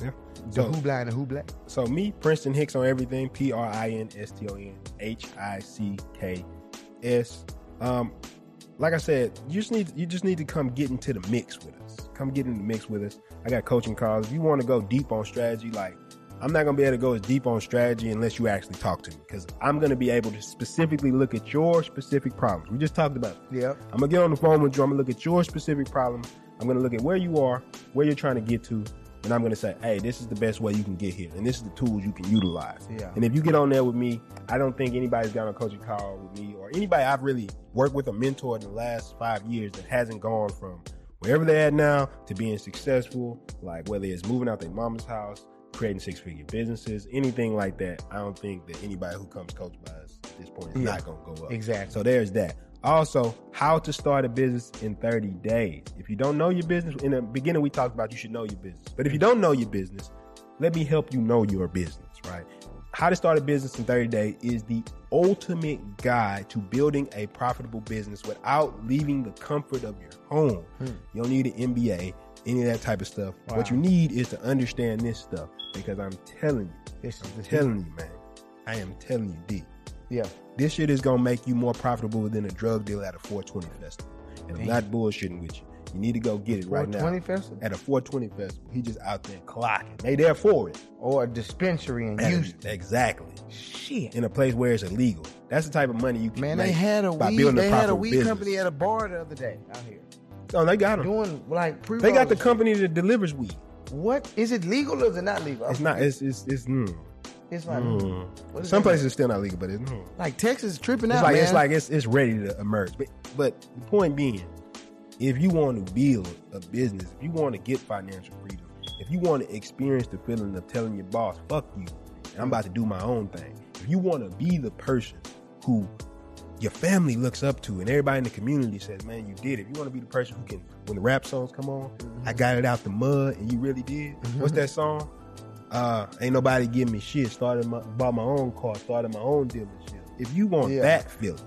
Yeah. the So, who blind and who black. so me, Prinston Hicks on everything. P R I N S T O N H I C K S. Um, like I said, you just need you just need to come get into the mix with us. Come get in the mix with us. I got coaching calls. If you want to go deep on strategy, like I'm not gonna be able to go as deep on strategy unless you actually talk to me, because I'm gonna be able to specifically look at your specific problems. We just talked about it. Yep. I'm gonna get on the phone with you. I'm gonna look at your specific problem. I'm gonna look at where you are, where you're trying to get to, and I'm gonna say, hey, this is the best way you can get here, and this is the tools you can utilize. Yeah. And if you get on there with me, I don't think anybody's got a coaching call with me or anybody I've really worked with or mentored in the last five years that hasn't gone from wherever they're at now to being successful, like whether it's moving out their mama's house, creating six figure businesses, anything like that. I don't think that anybody who comes coached by us at this point is Yeah. not gonna go up. Exactly. So there's that. Also, how to start a business in 30 days. If you don't know your business, in the beginning we talked about you should know your business. But if you don't know your business, let me help you know your business, right? How to start a business in 30 days is the ultimate guide to building a profitable business without leaving the comfort of your home. Hmm. You don't need an MBA, any of that type of stuff. What you need is to understand this stuff because I'm telling you, This is I'm the telling you, man. I am telling you, D. Yeah. This shit is gonna make you more profitable than a drug deal at a 420 festival. And I'm not bullshitting with you. You need to go get it right now. 420 festival At a 420 festival. He just out there clocking. They there for it. or a dispensary in a- Houston. exactly. Shit. In a place where it's illegal. That's the type of money you can Man, make they had a weed. They had a weed business. company at a bar the other day out here Oh, they got them. doing like pre. They got the company that delivers weed. What is it legal or is it not legal? It's not. It's it's it's. Mm, It's not. mm. Some places it's still not legal, but it's. Mm. like Texas is tripping It's out, like man. it's like it's it's ready to emerge. But but the point being, if you want to build a business, if you want to get financial freedom, if you want to experience the feeling of telling your boss, "Fuck you," and I'm about to do my own thing. If you want to be the person who your family looks up to and everybody in the community says, "Man, you did it." You want to be the person who can, when the rap songs come on, I mm-hmm. got it out the mud, and you really did. Mm-hmm. What's that song? Uh, ain't nobody giving me shit. Started my bought my own car, started my own dealership. If you want Yeah. that feeling,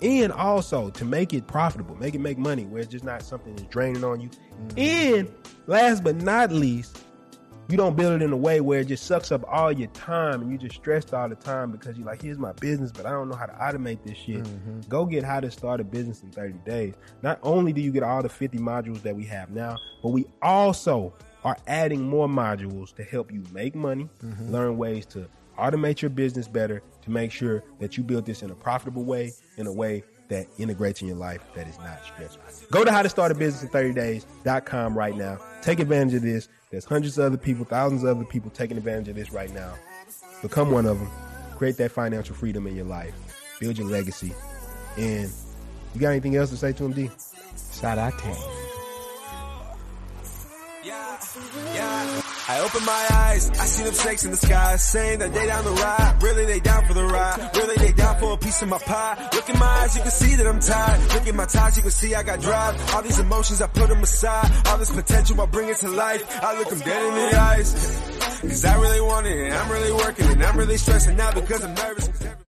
and also to make it profitable, make it make money, where it's just not something that's draining on you. Mm-hmm. And last but not least, you don't build it in a way where it just sucks up all your time and you're just stressed all the time because you're like, here's my business, but I don't know how to automate this shit. Mm-hmm. Go get how to start a business in 30 days. Not only do you get all the 50 modules that we have now, but we also are adding more modules to help you make money, Mm-hmm. learn ways to automate your business better, to make sure that you build this in a profitable way, in a way that integrates in your life that is not stressful. Go to how to start a business in 30 days.com right now. Take advantage of this. There's hundreds of other people, thousands of other people taking advantage of this right now. Become one of them. Create that financial freedom in your life. Build your legacy. And you got anything else to say to him, D? Shout out to Yeah, I open my eyes, I see them snakes in the sky, saying that they down the ride. Really, they down for the ride. Really, they down for a piece of my pie. Look in my eyes, you can see that I'm tired. Look at my ties, you can see I got drive. All these emotions, I put them aside. All this potential, I bring it to life. I look them dead in the eyes. Cause I really want it, and I'm really working, and I'm really stressing out because I'm nervous.